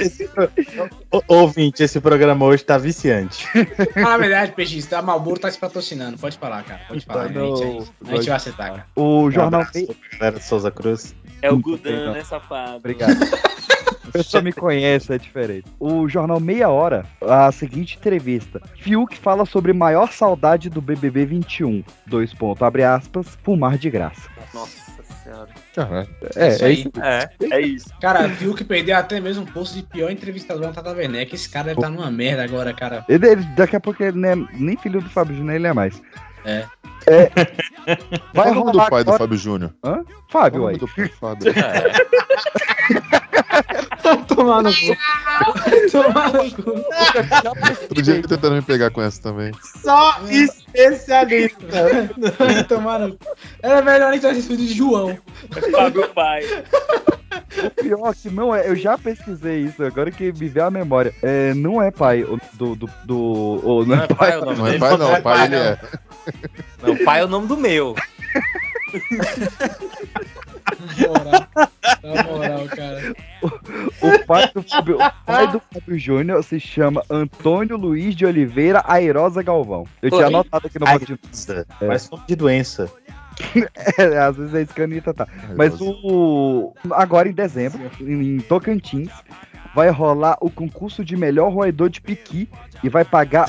Ô, Ouvinte, esse programa hoje tá viciante. Ah, verdade, Peixe, tá, Malboro tá se patrocinando. Pode falar, cara. Pode falar. Não, a, gente, a gente vai acertar, cara. o Um jornal. abraço pra galera de Souza Cruz. É o Gudan, né, safado? Obrigado. [LAUGHS] Pessoa me conhece, é diferente. O jornal Meia Hora, a seguinte entrevista. Fiuk fala sobre maior saudade do BBB 21. Dois pontos, abre aspas, fumar de graça. Nossa senhora. Caralho. É, Isso é aí. isso. é. É isso. Cara, viu que perdeu até mesmo um posto de pior entrevistador na Tata Werneck. Esse cara deve estar numa merda agora, cara. Ele, ele- daqui a pouco ele não é nem filho do Fábio Júnior, ele é mais. É. É. Qual Vai o nome do pai do agora- Fábio Júnior? Hã? Qual Fábio, o aí. nome do pai do [LAUGHS] Fábio? [LAUGHS] Tomar no cu. [LAUGHS] Tomar no cu. Outro dia tentando me pegar com essa também. Só especialista. Tomar no cu. Era melhor nem ter assistido de João. Fábio Pai. O pior que não é, eu já pesquisei isso, agora que me veio a memória. É, não é pai do. do, do o- não, Não é pai o nome Não é pai, não. Pai ele é. Não, pai é o nome do meu. [LAUGHS] Na moral. Na moral, cara. O pai do Fábio, o pai do Fábio Júnior se chama Antônio Luiz de Oliveira Airosa Galvão. Eu tinha anotado aqui no banco de. Mas nome de doença. [LAUGHS] É, às vezes é isso que a Anitta tá. Mas o. Agora em dezembro, em Tocantins, vai rolar o concurso de melhor roedor de piqui e vai pagar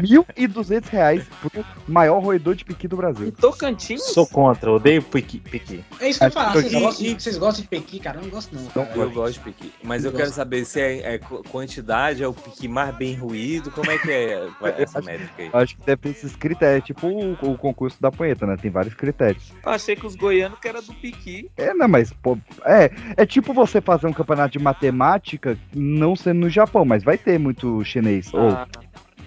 1.200 reais pro maior roedor de piqui do Brasil. Em Tocantins? Sou contra, odeio piqui. piqui. É isso que eu ia falar. Vocês gostam, de, vocês gostam de pequi, cara? Eu não gosto, não. cara. Eu gosto de piqui. Mas eu Eu quero saber se é, é qu- quantidade, é o piqui mais bem ruído, como é que é essa métrica aí? Acho que deve ter esses critérios, tipo o, o concurso da punheta, né? Tem vários critérios. Eu achei que os goianos que era do Piqui. É, não, mas, pô, é, é tipo você fazer um campeonato de matemática, não sendo no Japão, mas vai ter muito chinês. Ou, Ah,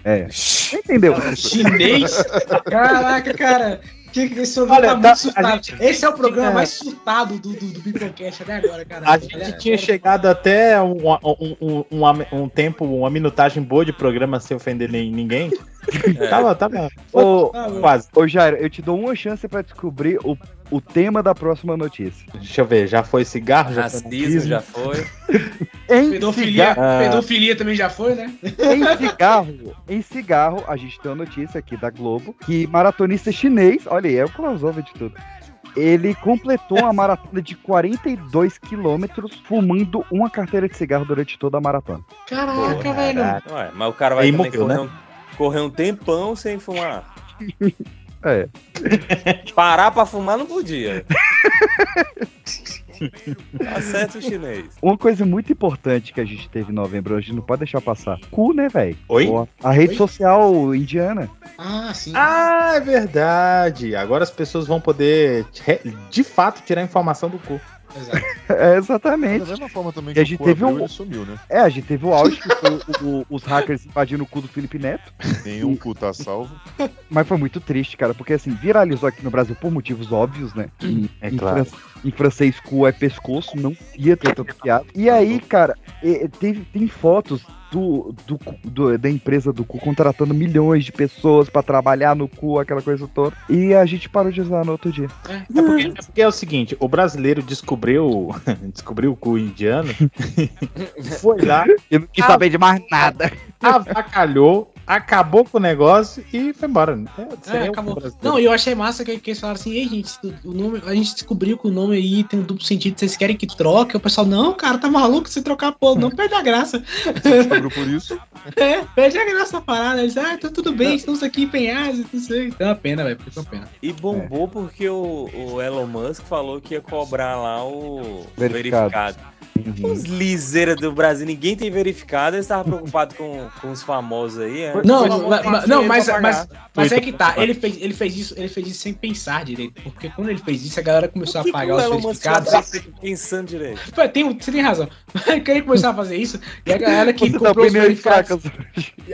é. Você entendeu? Chinês? Caraca, cara. Que, que esse Olha, tá tá- muito surtado. gente- Esse é o programa É. mais surtado do, do, do Bipocast até agora, cara. A gente tinha chegado até um, um, um, um, um tempo, uma minutagem boa de programa sem ofender nem, ninguém. É. Tava, tava. Ô, Tá bom. Quase. ô Jairo, eu te dou uma chance pra descobrir o, o tema da próxima notícia. Deixa eu ver, já foi cigarro, já foi Racismo já foi. [LAUGHS] Em Pedofilia, cigarro, Ah. pedofilia também já foi, né? em cigarro, em cigarro, a gente tem uma notícia aqui da Globo que maratonista chinês, olha aí, é o crossover de tudo. Ele completou uma maratona de 42 quilômetros fumando uma carteira de cigarro durante toda a maratona. Caraca, velho. Caraca. Ué, mas o cara vai morreu, correr, né? um, correr um tempão sem fumar. [LAUGHS] É. [LAUGHS] Parar pra fumar não podia. [LAUGHS] Tá certo o chinês. Uma coisa muito importante que a gente teve em novembro, a gente não pode deixar passar. Cu, né, velho? Oi? A rede Oi? social indiana. Ah, sim. Ah, é verdade. Agora as pessoas vão poder, de fato, tirar informação do cu. Exato. [LAUGHS] É, Da exatamente. mesma forma também que a o gente cu teve abriu, um- ele sumiu, né? É, a gente teve o auge que foi o- o- os hackers invadindo o cu do Felipe Neto. Nenhum cu tá salvo. Mas foi muito triste, cara, porque assim, viralizou aqui no Brasil por motivos óbvios, né? Em, É em claro. fran- em francês, cu é pescoço, não ia ter tanta piada. E aí, cara, teve, tem fotos do, do, do- da empresa do cu contratando milhões de pessoas pra trabalhar no cu, aquela coisa toda. E a gente parou de usar no outro dia. É porque, é porque é o seguinte, o brasileiro descobriu, [LAUGHS] descobriu o cu indiano, [LAUGHS] foi lá, Eu não quis saber de mais nada. avacalhou, acabou com o negócio e foi embora. É, seria É, o acabou. Não, e eu achei massa que, que eles falaram assim, ei, gente, o nome, a gente descobriu que o nome aí tem um duplo sentido, vocês querem que troque? O pessoal, não, cara, tá maluco se trocar, pô, não [LAUGHS] perde a graça. Descobriu por isso. [LAUGHS] É, perde a graça a parada. Eles, ah, tá tudo bem, estamos aqui empenhados, não sei. Então é uma pena, velho, foi uma pena. E bombou porque o, o Elon Musk falou que ia cobrar lá o Verificado. verificado. Os liseira do Brasil, ninguém tem verificado, eles estavam preocupados com, com os famosos aí. é? Não, mas, mas- não, mas, mas, mas é que tá, ele fez, ele, fez isso, ele fez isso sem pensar direito. Porque quando ele fez isso, a galera começou a pagar o os verificados. tá pensando direito? Pô, tem, você tem razão. [LAUGHS] Quando ele começou a fazer isso, e a galera que Você tá comprou os opiniões verificados,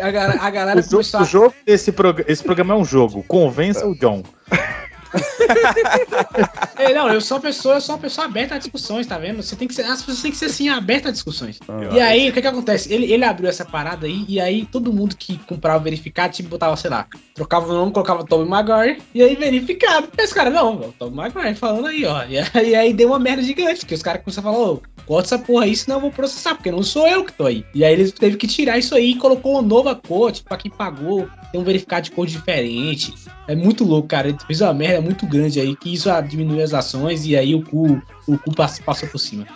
a, galera- a galera O, começou o a... jogo desse programa, esse programa é um jogo. Convença o John. [LAUGHS] É, não, eu sou uma pessoa, eu sou uma pessoa aberta a discussões, tá vendo? Você tem que ser, as pessoas têm que ser assim, abertas a discussões. E aí, o que que acontece? Ele, ele abriu essa parada aí, e aí todo mundo que comprava verificado, tipo, botava, sei lá, trocava o nome, colocava Tommy Maguire, e aí verificado. E esse cara, não, o Tommy Maguire falando aí, ó. E aí, e aí deu uma merda gigante, porque os caras começaram a falar, ô, corta essa porra aí, senão eu vou processar, porque não sou eu que tô aí. E aí eles teve que tirar isso aí e colocou uma nova cor, tipo, pra quem pagou, tem um verificado de cor diferente. É muito louco, cara. Ele fez uma merda muito grande aí, que isso diminuiu as ações, e aí o cu, o cu pass- passou por cima.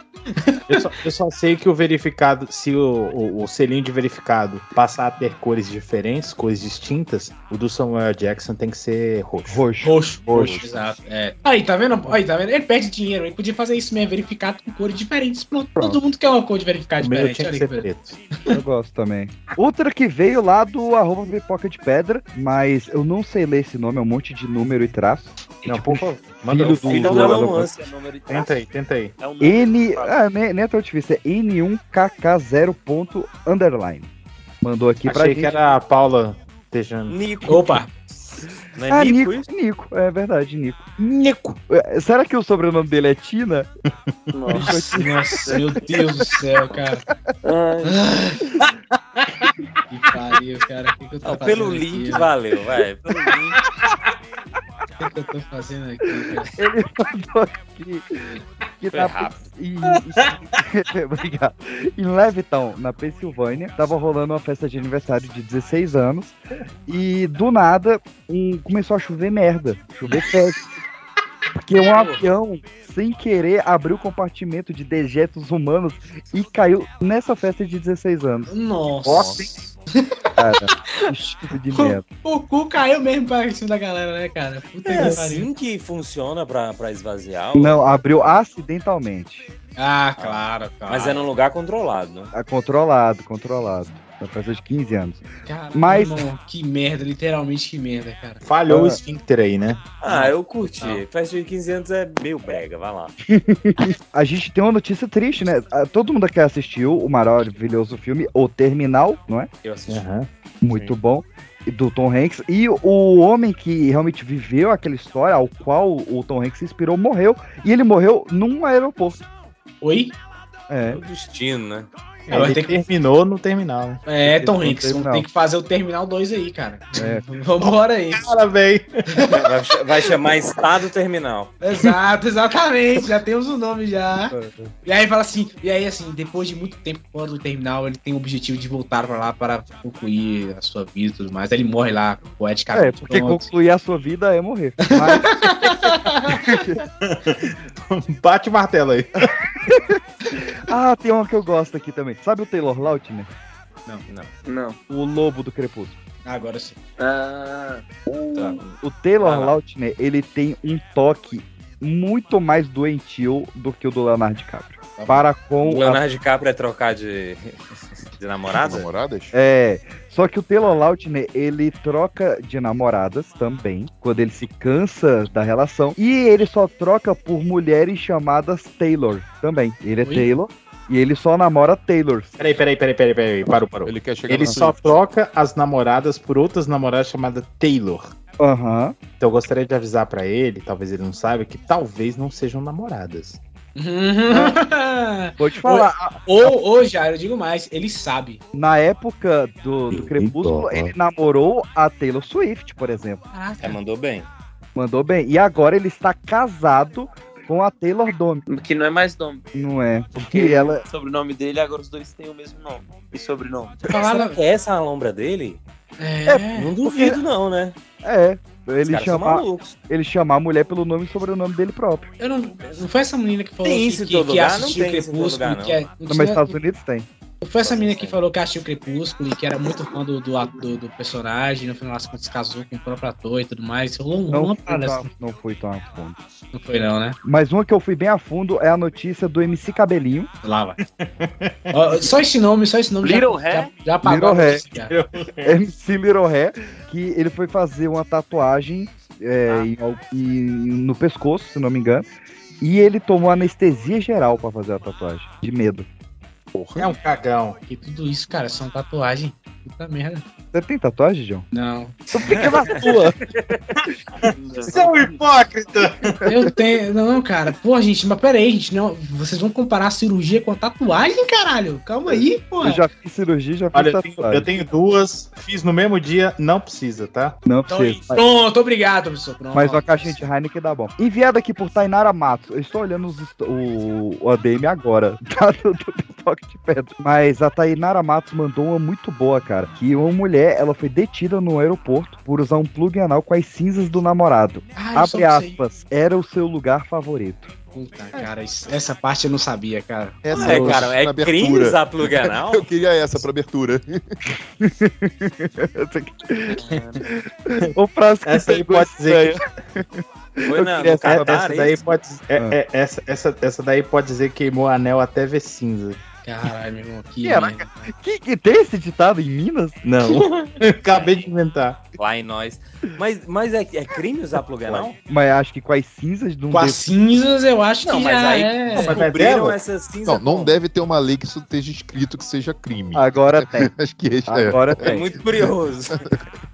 Eu só, eu só sei que o verificado, se o, o, o selinho de verificado passar a ter cores diferentes, cores distintas, o do Samuel Jackson tem que ser roxo. Roxo. Roxo, Roxo. Exato. É. Aí, tá vendo? Aí, tá vendo? Ele perde dinheiro. Ele podia fazer isso mesmo, verificado com cores diferentes. Pronto. Todo mundo quer uma cor de verificado O meu diferente. tinha que Olha ser que beleza. preto. Eu gosto também. Outra que veio lá do arroba pipoca de pedra, mas eu não sei ler esse nome, é um monte de número e traço. Não, Tipo, por favor. Manda filho o do- Então do- não é um lance, é número de Tenta aí, tenta aí. É um número N. Ah, nem, nem é tão difícil, é N1KK0. ponto Underline. Mandou aqui pra Achei gente. que era a Paula Tejano. Nico. Opa! Não é ah, Nico, Nico, isso? Nico, é verdade, Nico. Nico! É, Será que o sobrenome dele é Tina? Nossa. Nossa, meu Deus do céu, cara. Que pariu, cara. O que, que eu tô Não, fazendo pelo aqui, link velho? valeu, vai. Pelo link. [LAUGHS] O que, eu tô fazendo aqui? Ele mandou aqui. Que Foi na, [LAUGHS] Obrigado. Em Levittown, na Pensilvânia, tava rolando uma festa de aniversário de 16 anos. E do nada um, começou a chover merda. Chover festa. Porque um avião, sem querer, abriu o compartimento de dejetos humanos e caiu nessa festa de 16 anos. Nossa. Cara, que chuva de [LAUGHS] merda. O cu caiu mesmo pra cima da galera, né, cara? Puta É que pariu. assim que funciona pra, pra esvaziar? o- Não, abriu acidentalmente. Ah, claro, claro. Mas é num lugar controlado, né? É controlado, controlado. Na festa de 15 anos. Caralho, Mas- que merda, literalmente que merda, cara. Falhou o Ah. esfíncter aí, né? Ah, eu curti. Não. Festa de 15 anos é meio brega, vai lá. [LAUGHS] A gente tem uma notícia triste, né? Ah, Todo mundo aqui assistiu o maravilhoso filme O Terminal, não é? Eu assisti. Aham. Muito bom. e Do Tom Hanks. E o homem que realmente viveu aquela história, ao qual o Tom Hanks se inspirou, morreu. E ele morreu num aeroporto. Oi? É. É o destino, né? É, Ele ter que- terminou no terminal, né? É, Tom Hanks, tem que fazer o Terminal 2 aí, cara. É. [LAUGHS] Vambora aí. Cara, velho. Vai, vai chamar Estado Terminal. Exato, exatamente. Já temos o nome já. E aí fala assim, e aí assim, depois de muito tempo fora do terminal, ele tem o objetivo de voltar pra lá para concluir a sua vida e tudo mais. Aí ele morre lá, É, poeticamente. porque pronto. concluir a sua vida é morrer. Mas, [LAUGHS] Bate o martelo aí. [LAUGHS] ah, tem uma que eu gosto aqui também. Sabe o Taylor Lautner? Não, Não. Não. O lobo do crepúsculo. agora sim. Ah, Tá. O Taylor lá. Lautner, ele tem um toque muito mais doentio do que o do Leonardo DiCaprio. Para com O a Leonardo DiCaprio é trocar de, [LAUGHS] de namorada? Namoradas? É, só que o Taylor Lautner, ele troca de namoradas também, quando ele se cansa da relação, e ele só troca por mulheres chamadas Taylor também. Ele é Oi? Taylor e ele só namora Taylors. Peraí, peraí, peraí, peraí, peraí. Parou, parou. Ele quer chegar Ele só troca as namoradas por outras namoradas chamadas Taylor. Aham. Então eu gostaria de avisar pra ele, talvez ele não saiba, que talvez não sejam namoradas. [LAUGHS] Vou te falar, ou, ou já, eu digo mais, ele sabe. na época do, do Crepúsculo, ele namorou a Taylor Swift, por exemplo. É, mandou bem. Mandou bem. E agora ele está casado com a Taylor Dome. que não é mais nome. Não é? Porque Porque ela. o sobrenome dele, agora os dois têm o mesmo nome. E sobrenome. Será Fala, que é essa a lombra dele? é, Não duvido, não, né? É. Ele chamar, ele chamar a mulher pelo nome e sobrenome dele próprio. eu não, não foi essa menina que falou Tem que, isso que, que lugar? Não assistiu tem Crepúsculo, lugar, que é, No nos Estados Unidos tem. Foi essa menina que falou que assistiu Crepúsculo e que era muito fã do, do, do, do personagem, no final das contas casou com o próprio ator e tudo mais. Rolou um- Não uma parada assim. não fui tão a fundo. Não foi não, né? Mas uma que eu fui bem a fundo é a notícia do MC Cabelinho. Lá vai. Ó, só esse nome, só esse nome Little já, Hair? já, já apagou Little Hair. [LAUGHS] MC Little Hair, que ele foi fazer uma tatuagem é, Ah. em no pescoço, se não me engano. E ele tomou anestesia geral pra fazer a tatuagem, de medo. É um cagão. E tudo isso, cara, são tatuagem. Puta merda. Você tem tatuagem, John? Não. Então fica na tua. [LAUGHS] Você é um hipócrita! Eu tenho. Não, cara. Pô, gente, mas pera aí, gente. Não, vocês vão comparar a cirurgia com a tatuagem, caralho? Calma aí, pô. Eu já fiz cirurgia, já fiz Olha, eu tenho, tatuagem. eu tenho duas, fiz no mesmo dia, não precisa, tá? Não Então, precisa. mas- pronto, obrigado, professor. Pronto. Mas uma caixinha de Heineken dá bom. Enviado aqui por Tainara Matos. Eu estou olhando os o, o ADM agora. [LAUGHS] Tá do, do, do toque de pedra. Mas a Tainara Matos mandou uma muito boa, cara. Que uma mulher, ela foi detida no aeroporto por usar um plug anal com as cinzas do namorado. Ah, Abre não sei. aspas. Era o seu lugar favorito. Puta, cara, isso- essa parte eu não sabia, cara. Essa É, cara, é crime usar plug [LAUGHS] anal? Eu queria essa pra abertura. [LAUGHS] o frasco Essa aí pode dizer. Foi na, queria essa é daí pode é- Ah. é- essa, essa, essa daí pode dizer que queimou o anel até ver cinza. Caralho, meu irmão. Que Caraca. Que, que tem esse ditado em Minas? Não. [LAUGHS] [LAUGHS] Acabei de inventar. Lá em nós. Mas, mas é, é crime usar plug anal? Mas acho que com as cinzas de um Com as cinzas, eu acho Não, que mas já aí é. descobriram dela? essas cinzas. Não, não deve ter uma lei que isso esteja escrito que seja crime. Agora [LAUGHS] tem. Acho que esse é. Agora É tem. muito curioso.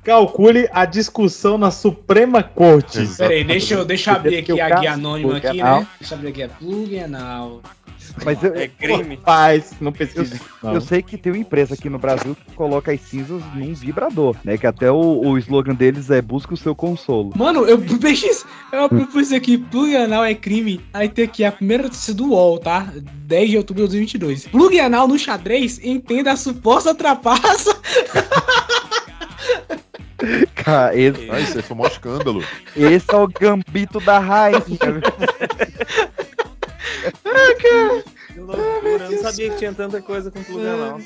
Calcule a discussão na Suprema Corte. Peraí, deixa eu, deixa eu abrir aqui a guia anônima aqui, anal. né? Deixa eu abrir aqui a plug anal. Mas eu, É crime. Faz, não pesquisa. Não. Eu sei que tem uma empresa aqui no Brasil que coloca as cinzas num vibrador, né? Que até o, o slogan deles é busca o seu consolo. Mano, eu [LAUGHS] pesquisei, eu pus aqui, plug anal é crime. Aí tem aqui a primeira notícia do UOL, tá? 10 de outubro de 2022. Plug anal no xadrez, entenda a suposta trapaça. [LAUGHS] Cara, esse, Ah, isso aí foi um escândalo. esse é o gambito da rainha. [LAUGHS] Que loucura. Eu não sabia que tinha tanta coisa com plug anal.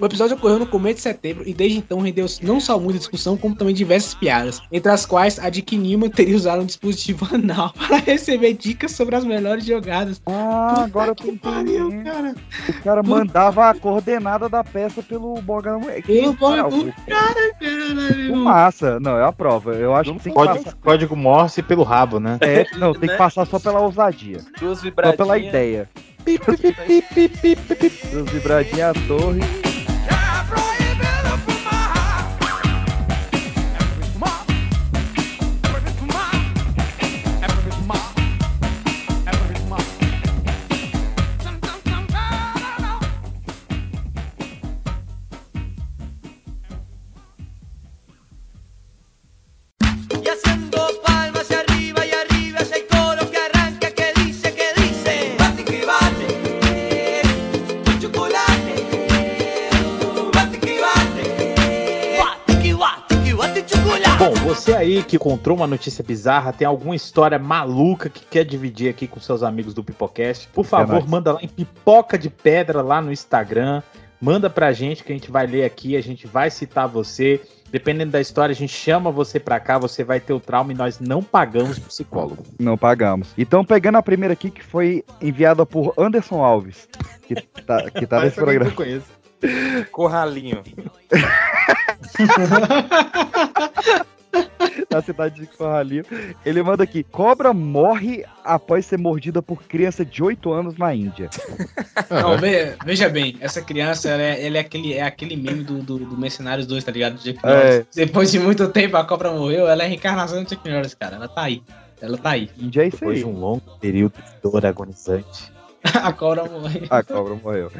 O episódio ocorreu no começo de setembro e desde então rendeu não só muita discussão, como também diversas piadas, entre as quais a de que Newman teria usado um dispositivo [LAUGHS] anal para receber dicas sobre as melhores jogadas. Ah, agora eu tô Pariu, entendendo. cara. O cara mandava a coordenada da peça pelo Morgan. Pelo Morgan- Muito Caralho. massa. Não, é a prova. Eu acho que tem que Código, passar. código Morse pelo rabo, né? É, não, tem que passar só pela ousadia. Duas Só vibradinhas. pela ideia. Os vibradinhos à torre. Aí que encontrou uma notícia bizarra, tem alguma história maluca que quer dividir aqui com seus amigos do Pipocast, por favor, nóis. manda lá em Pipoca de Pedra lá no Instagram. Manda pra gente que a gente vai ler aqui, a gente vai citar você. Dependendo da história, a gente chama você pra cá, você vai ter o trauma e nós não pagamos psicólogo. Não pagamos. Então, pegando a primeira aqui, que foi enviada por Anderson Alves, que tá, que tá [LAUGHS] nesse programa. que eu conheço. Corralinho. [LAUGHS] [LAUGHS] [LAUGHS] na cidade de Corralinho. Ele manda aqui: cobra morre após ser mordida por criança de 8 anos na Índia. [LAUGHS] Não, ve- veja bem, essa criança, ela é, ela é aquele, é aquele meme do, do, do Mercenários 2, tá ligado? É. Norris. Depois de muito tempo, a cobra morreu, ela é a reencarnação do Jack Norris, cara. Ela tá aí. Ela tá aí. Índia é isso Depois aí. de um longo período de dor agonizante. [LAUGHS] A cobra morreu. A cobra morreu.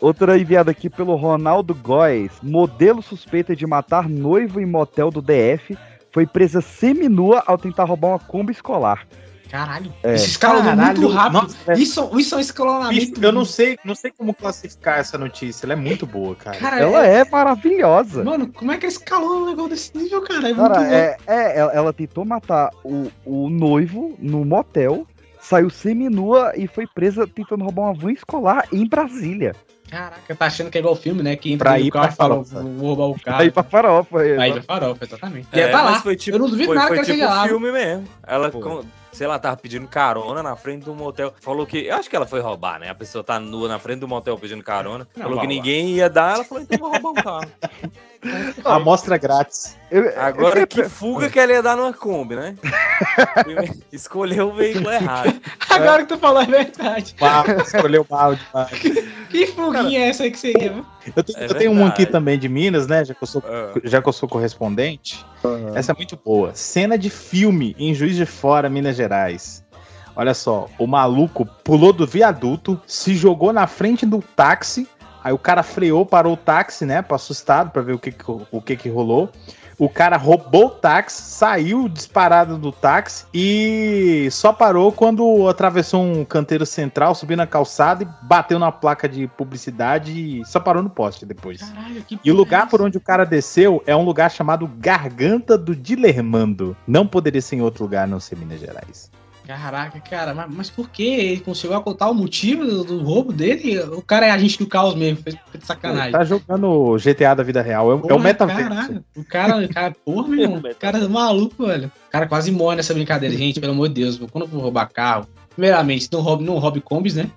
Outra enviada aqui pelo Ronaldo Góes. Modelo suspeita de matar noivo em motel do DF foi presa seminua ao tentar roubar uma Kombi escolar. Caralho. É. Isso escalou muito rápido. nossa, é- Isso, isso é um escalonamento. Bicho, eu não sei, não sei como classificar essa notícia. Ela é muito boa, cara. Cara, Ela é maravilhosa. Mano, como é que escalou um negócio desse nível, cara? É Cara, é, é, ela, ela tentou matar o, o noivo no motel, saiu seminua e foi presa tentando roubar uma van escolar em Brasília. Caraca, tá achando que é igual filme, né? Que entra Pra no ir carro pra e fala, vou roubar o carro. Aí pra farofa. Aí exato. pra farofa, exatamente. É, Ia tá mas lá. foi tipo, eu não duvido foi, nada foi que ela tipo esteja lá. filme mesmo. Ela, com- sei lá, tava pedindo carona na frente do motel. Falou que. Eu acho que ela foi roubar, né? A pessoa tá nua na frente do motel pedindo carona. Não, falou que ninguém ia dar. Ela falou, então vou roubar um carro. [LAUGHS] [LAUGHS] Amostra grátis. Eu- Agora eu- que fuga que ela ia dar numa Kombi, né? [LAUGHS] Escolheu o veículo errado. Agora que tu falou é verdade. Mal, escolheu mal demais. Que fuguinha é essa aí que você ia? Eu, tenho- É eu tenho um aqui também de Minas, né? Já que eu sou, Ah. já que eu sou correspondente. Essa é muito boa. Cena de filme em Juiz de Fora, Minas Gerais. Olha só, o maluco pulou do viaduto, se jogou na frente do táxi. Aí o cara freou, parou o táxi, né? Pra assustado pra ver o que, que- o que, que rolou. O cara roubou o táxi, saiu disparado do táxi e só parou quando atravessou um canteiro central, subiu na calçada e bateu na placa de publicidade e só parou no poste depois. Caralho, que E o lugar por onde o cara desceu é um lugar chamado Garganta do Dilermando. Não poderia ser em outro lugar, não ser Minas Gerais. Caraca, cara, mas, mas por que ele conseguiu ocultar o motivo do, do roubo dele? O cara é agente do caos mesmo, fez de sacanagem. Tá jogando GTA da vida real. É, o- é o Porra, metaverso. Caralho, o cara, o cara, porra, meu [LAUGHS] irmão, o cara é maluco, velho. O cara quase morre nessa brincadeira, gente, pelo amor de Deus. Quando eu for roubar carro, primeiramente, não roube, não roube combis, né?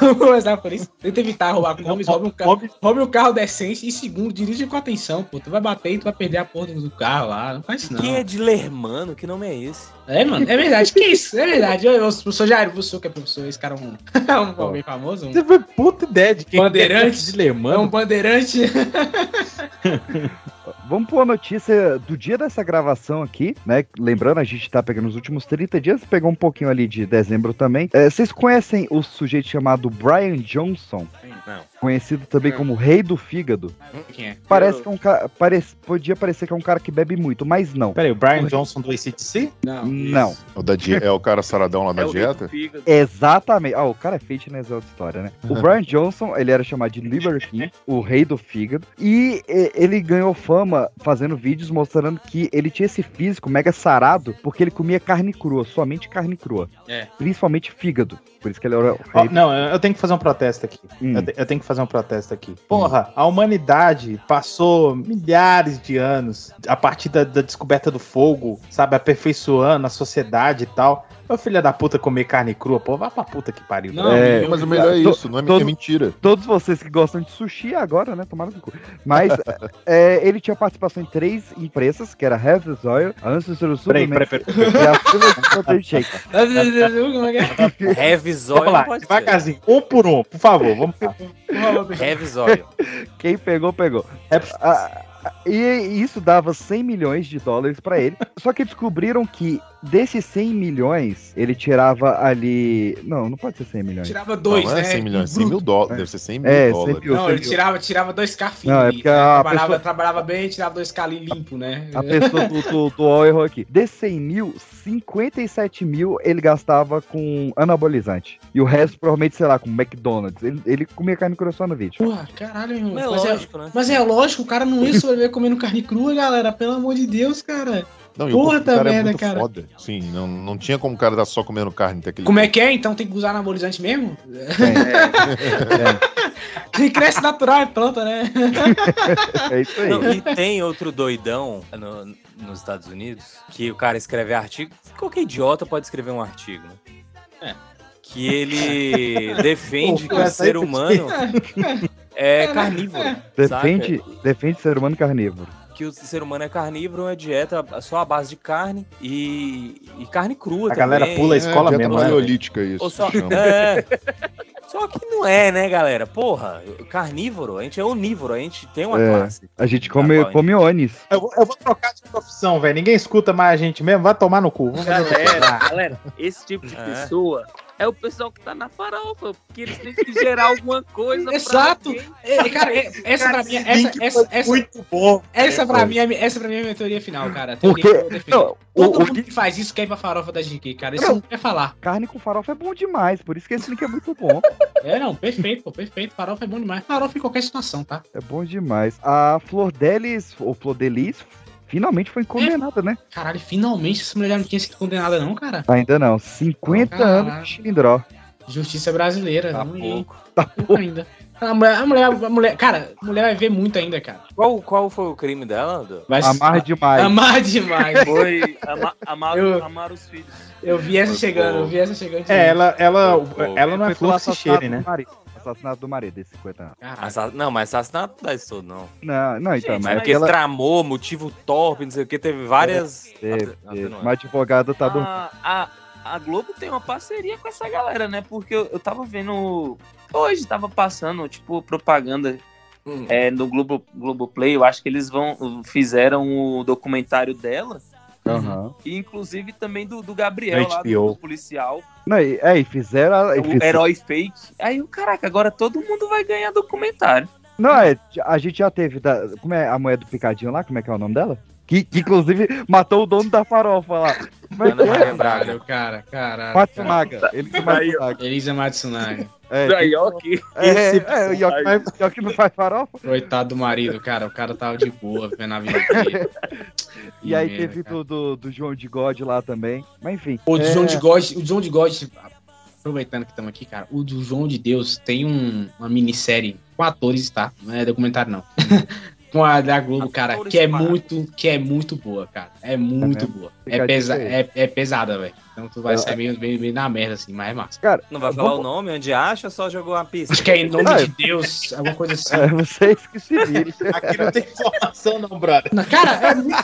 Vamos começar por isso. Tenta evitar roubar combis, roube um carro, roube um carro decente. E segundo, dirige com atenção, pô. Tu vai bater e tu vai perder a porra do carro lá. Não faz isso, não. Quem é de Lermano? Que nome é esse? É, mano, é verdade. Que isso? É verdade. Eu, eu, professor Jairo, você que é professor, esse cara é um, [LAUGHS] um alguém famoso. Um Você foi puta ideia de quem bandeirante. é É um bandeirante. [LAUGHS] Vamos pôr a notícia do dia dessa gravação aqui, né? Lembrando, a gente tá pegando os últimos 30 dias, pegou um pouquinho ali de dezembro também. É, vocês conhecem o sujeito chamado Brian Johnson? Não. Conhecido também como Rei do Fígado. Quem é? Parece que é um cara. Parece, podia parecer que é um cara que bebe muito, mas não. Peraí, o Brian Johnson do ACDC? Não. Não. O da die- É o cara saradão lá da É o dieta? fígado. Exatamente. Ah, o cara é fitness é outra história, né? O Brian Johnson, ele era chamado de Liver King, o rei do fígado, e ele ganhou fama fazendo vídeos mostrando que ele tinha esse físico mega sarado porque ele comia carne crua, somente carne crua. É. Principalmente fígado. Por isso que ele era o rei. não, eu tenho que fazer um protesto aqui. Hum. Eu, te- eu tenho que fazer um protesto aqui. Porra, a humanidade passou milhares de anos a partir da, da descoberta do fogo, sabe, aperfeiçoando a sociedade e tal. Ô filha da puta comer carne crua, pô, vá pra puta que pariu. Não, É, Mas o melhor é isso, não é, todo- é mentira. Todos vocês que gostam de sushi agora, né? Tomaram no cu. Mas [LAUGHS] é, ele tinha participação em três empresas, que era Heaven's Oil, Ancestral Peraí, Supplements peraí, peraí. e a Silver Protein Shake. Como é que é? Revisóio Vamos lá, devagarzinho. Um por um, por favor. Vamos lá. [LAUGHS] Revisóio. Quem pegou, pegou. É- Ah, e isso dava 100 milhões de dólares pra ele. Só que descobriram que desses 100 milhões, ele tirava ali. Não, não pode ser 100 milhões. Tirava dois, não, não é né? 100 milhões, 100 mil dólares. Deve ser 100 mil É, 100 dólares. mil. Não, ele tirava, tirava dois carfinhos. Não, é ali, porque né? trabalhava, pessoa- trabalhava bem e tirava dois calinhos limpo, né? A pessoa do, do, do UOL errou aqui. Desses 100 mil, 57 mil ele gastava com anabolizante. E o resto, provavelmente, sei lá, com McDonald's. Ele, ele comia carne crua só no vídeo. Porra, caralho, irmão. Mas é Mas, é, lógico, né? mas é lógico, o cara não ia sobreviver comendo carne crua, galera. Pelo amor de Deus, cara. Não, e o Porra cara da é muito cara. foda. Sim, não, não tinha como o cara estar só comendo carne. Ter aquele Como é que é? Então tem que usar anabolizante mesmo? É, Quem [LAUGHS] cresce natural é planta, né? é isso aí. Não, e tem outro doidão no- nos Estados Unidos que o cara escreve artigo. Qualquer idiota pode escrever um artigo, né? Que ele [LAUGHS] defende que o aí ser humano é carnívoro. Defende, saca? defende ser humano carnívoro. Que o ser humano é carnívoro, é dieta só a base de carne e, e carne crua A galera também. pula a escola dieta mesmo, né? paleolítica isso. Ou só, [LAUGHS] é. Só que não é, né, galera? Porra, carnívoro, a gente é onívoro, a gente tem uma É. classe. A gente come, Tá bom, come onis. Eu, vou- eu vou trocar de profissão, velho. Ninguém escuta mais a gente mesmo. Vai tomar no cu. Galera, galera, esse tipo de É. pessoa é o pessoal que tá na farofa, porque eles têm que gerar alguma coisa. Exato. É, cara, é- essa pra mim, essa, Link essa, foi essa, muito bom. essa pra mim, é- essa pra mim é a minha teoria final, cara. Porque-. Não, Todo o, o mundo que faz isso quer ir pra farofa da GQ, cara. Isso Não. não quer falar. carne com farofa é bom demais, por isso que esse link é muito bom. [LAUGHS] É, não, perfeito, pô, perfeito. Farofa é bom demais. Farofa em qualquer situação, tá? É bom demais. A Flor Delis, ou Flor Delis, finalmente foi condenada, né? Caralho, finalmente essa mulher não tinha sido condenada, não, cara. Ainda não. 50 Caralho. anos de chilindró. Justiça brasileira, Tá não pouco. Tá pouco ainda. A mulher, a mulher, a mulher, cara, a mulher vai ver muito ainda, cara. Qual, qual foi o crime dela? Vai Amar demais. amar demais. Foi ama- amar, Eu- amar os filhos. Eu vi essa Foi chegando, eu vi essa chegando. É, ela, ela, ela não é flor cheire, né? do marido. Assassinato do marido, desses 50 anos. Assa- Não, mas assassinato não dá isso não. Não, não, então, Gente, mas mas porque aquela... tramou, motivo torpe, não sei o que, teve várias. Teve, Ate- teve. Uma advogada tá do... a, a, a Globo tem uma parceria com essa galera, né? Porque eu, eu tava vendo. Hoje tava passando, tipo, propaganda Hum. é, no Globo, Globoplay. Eu acho que eles vão fizeram o documentário dela. Aham. E inclusive também do, do Gabriel lá, do, do policial. Não, e, é, e fizeram... a- e O fiz- herói fake. Aí o caraca, agora todo mundo vai ganhar documentário. Não, é, a gente já teve. Da, como é a mulher do picadinho lá? Como é que é o nome dela? Que, que inclusive matou o dono da farofa lá. É Ana Maria é? Braga. Cara, caralho. Matsunaga. Ele que Matsunaga. Elisa Matsunaga. É, Daí, ó, que é, é, o Yoki faz- Yoki não faz farofa. Coitado do marido, cara. O cara tava de boa vendo a vida dele. [LAUGHS] E aí teve merda, do, do, do João de God lá também. Mas enfim. O do é, João de God, o João de God, aproveitando que estamos aqui, cara, o do João de Deus tem um- uma minissérie com atores, tá? Não é documentário, não. [LAUGHS] com a da Globo, cara, que é muito, que é muito boa, cara. É muito mesmo? boa. É, pesa é, é pesada, velho. Então tu vai sair meio, meio, meio na merda, assim, mas é massa. Cara, Não vai falar vamos- o nome, onde acha, ou só jogou uma pista. Acho que é em nome Ah, de Deus, alguma coisa [LAUGHS] assim. é, vocês que se virem. Aqui não tem informação, não, brother. Cara, é muito.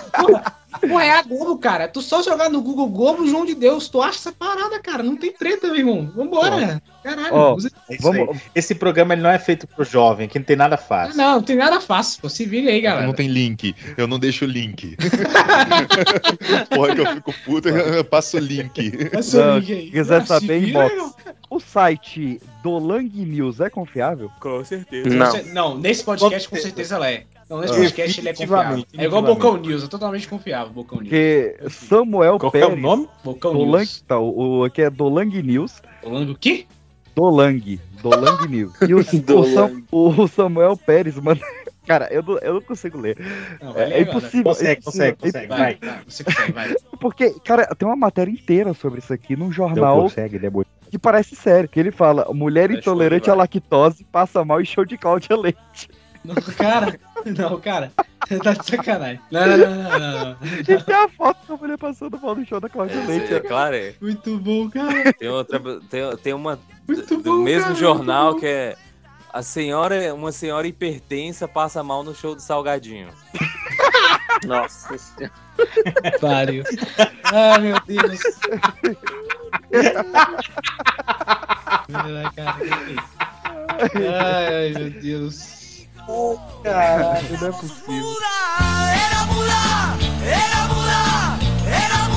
Porra, é a Globo, cara. Tu só jogar no Google Globo, João de Deus, tu acha essa parada, cara. Não tem treta, meu irmão. Vambora. Caralho. Aí. Vamos, Esse programa ele não é feito pro jovem, que não tem nada Ah, fácil. Não, não tem nada fácil. Pô. Se vire aí, galera. Não tem link. Eu não deixo o link. [LAUGHS] Porra, que eu fico puto, eu passo o link. Passa o link aí. quiser Ah, se saber, inbox. o site do Lang News é confiável? Com certeza. Não. Não, nesse podcast com certeza ela é. Não, nesse Ah. podcast ele é confiável. É igual. Bocão News, é totalmente confiável, Bocão News. Porque Samuel Qual que é o Pérez, nome? Bocão do Lang, News. tá, o, o aqui é do Lang News, Falando o quê? do Lang, do Lang News. E o, Do [LAUGHS] o, o Samuel Pérez, mano, [LAUGHS] cara, eu não, eu não consigo ler. Não, É, ler é agora. impossível. Consegue, consegue, é consegue. Vai, Vai. você consegue, vai. [LAUGHS] Porque, cara, tem uma matéria inteira sobre isso aqui num Não jornal consegue, ele é muito. que parece sério. Que ele fala: mulher intolerante à lactose passa mal e show de Cláudia Leite. Não, cara, não, cara. Você tá de sacanagem. Não, não, não, não, não. Tem a foto da mulher passando mal no show da Cláudia Leite. É, claro, é. Muito bom, cara. Tem outra. Tem, tem uma Muito do bom. mesmo cara, jornal que é. A senhora, uma senhora hipertensa passa mal no show do Salgadinho. [LAUGHS] Nossa senhora. Pariu. Ai, meu Deus. Ai, é isso? Ai. Caralho, não é possível. Era muda, era era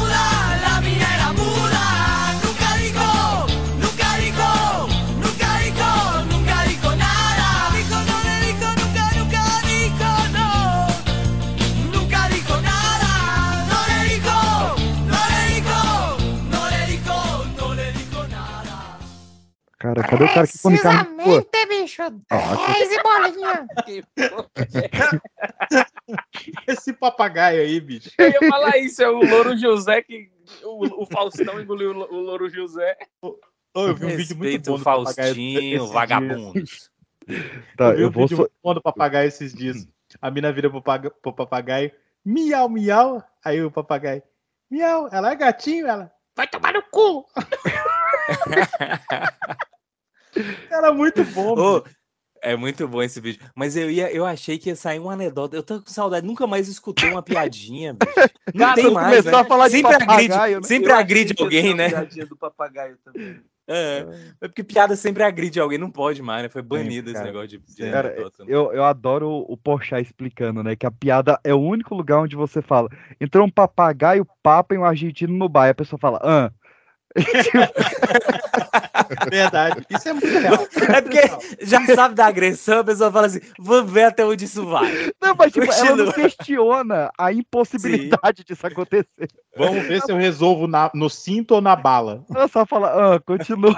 Cara, cadê o cara que come carne? Precisamente, bicho. Ah, 10 e bolinha. [LAUGHS] Esse papagaio aí, bicho. Eu ia falar isso, é o Louro José que. O, o Faustão engoliu o o Louro José. Ô, eu vi um vídeo muito bom do papagaio Faustinho, vagabundo. Tá, eu vi eu um vou. vídeo so- muito bom do papagaio esses dias. A mina vira pro, paga- pro papagaio, miau, miau. Aí o papagaio, miau, ela é gatinho, ela. Vai tomar no cu! [LAUGHS] [LAUGHS] Era muito bom, é muito bom esse vídeo. Mas eu, ia, eu achei que ia sair uma anedota. Eu tô com saudade. Nunca mais escutei uma piadinha, bicho. [LAUGHS] Não Cara, tem mais, né? de sempre agride, né? sempre Eu agride alguém, né? piadinha do papagaio também. É, é porque piada sempre agride alguém. Não pode mais, né? Foi banido esse negócio de, de Cara, anedota. né? eu, eu adoro o Porchat explicando, né? Que a piada é o único lugar onde você fala. Entrou um papagaio, papa e um argentino no bar. E a pessoa fala, ah. [LAUGHS] Verdade. Isso é muito real. É porque já sabe da agressão, a pessoa fala assim: vamos ver até onde isso vai. Não, mas tipo, ela não questiona a impossibilidade disso acontecer. Vamos ver se eu resolvo na- no cinto ou na bala. Ela só fala, ah, continua.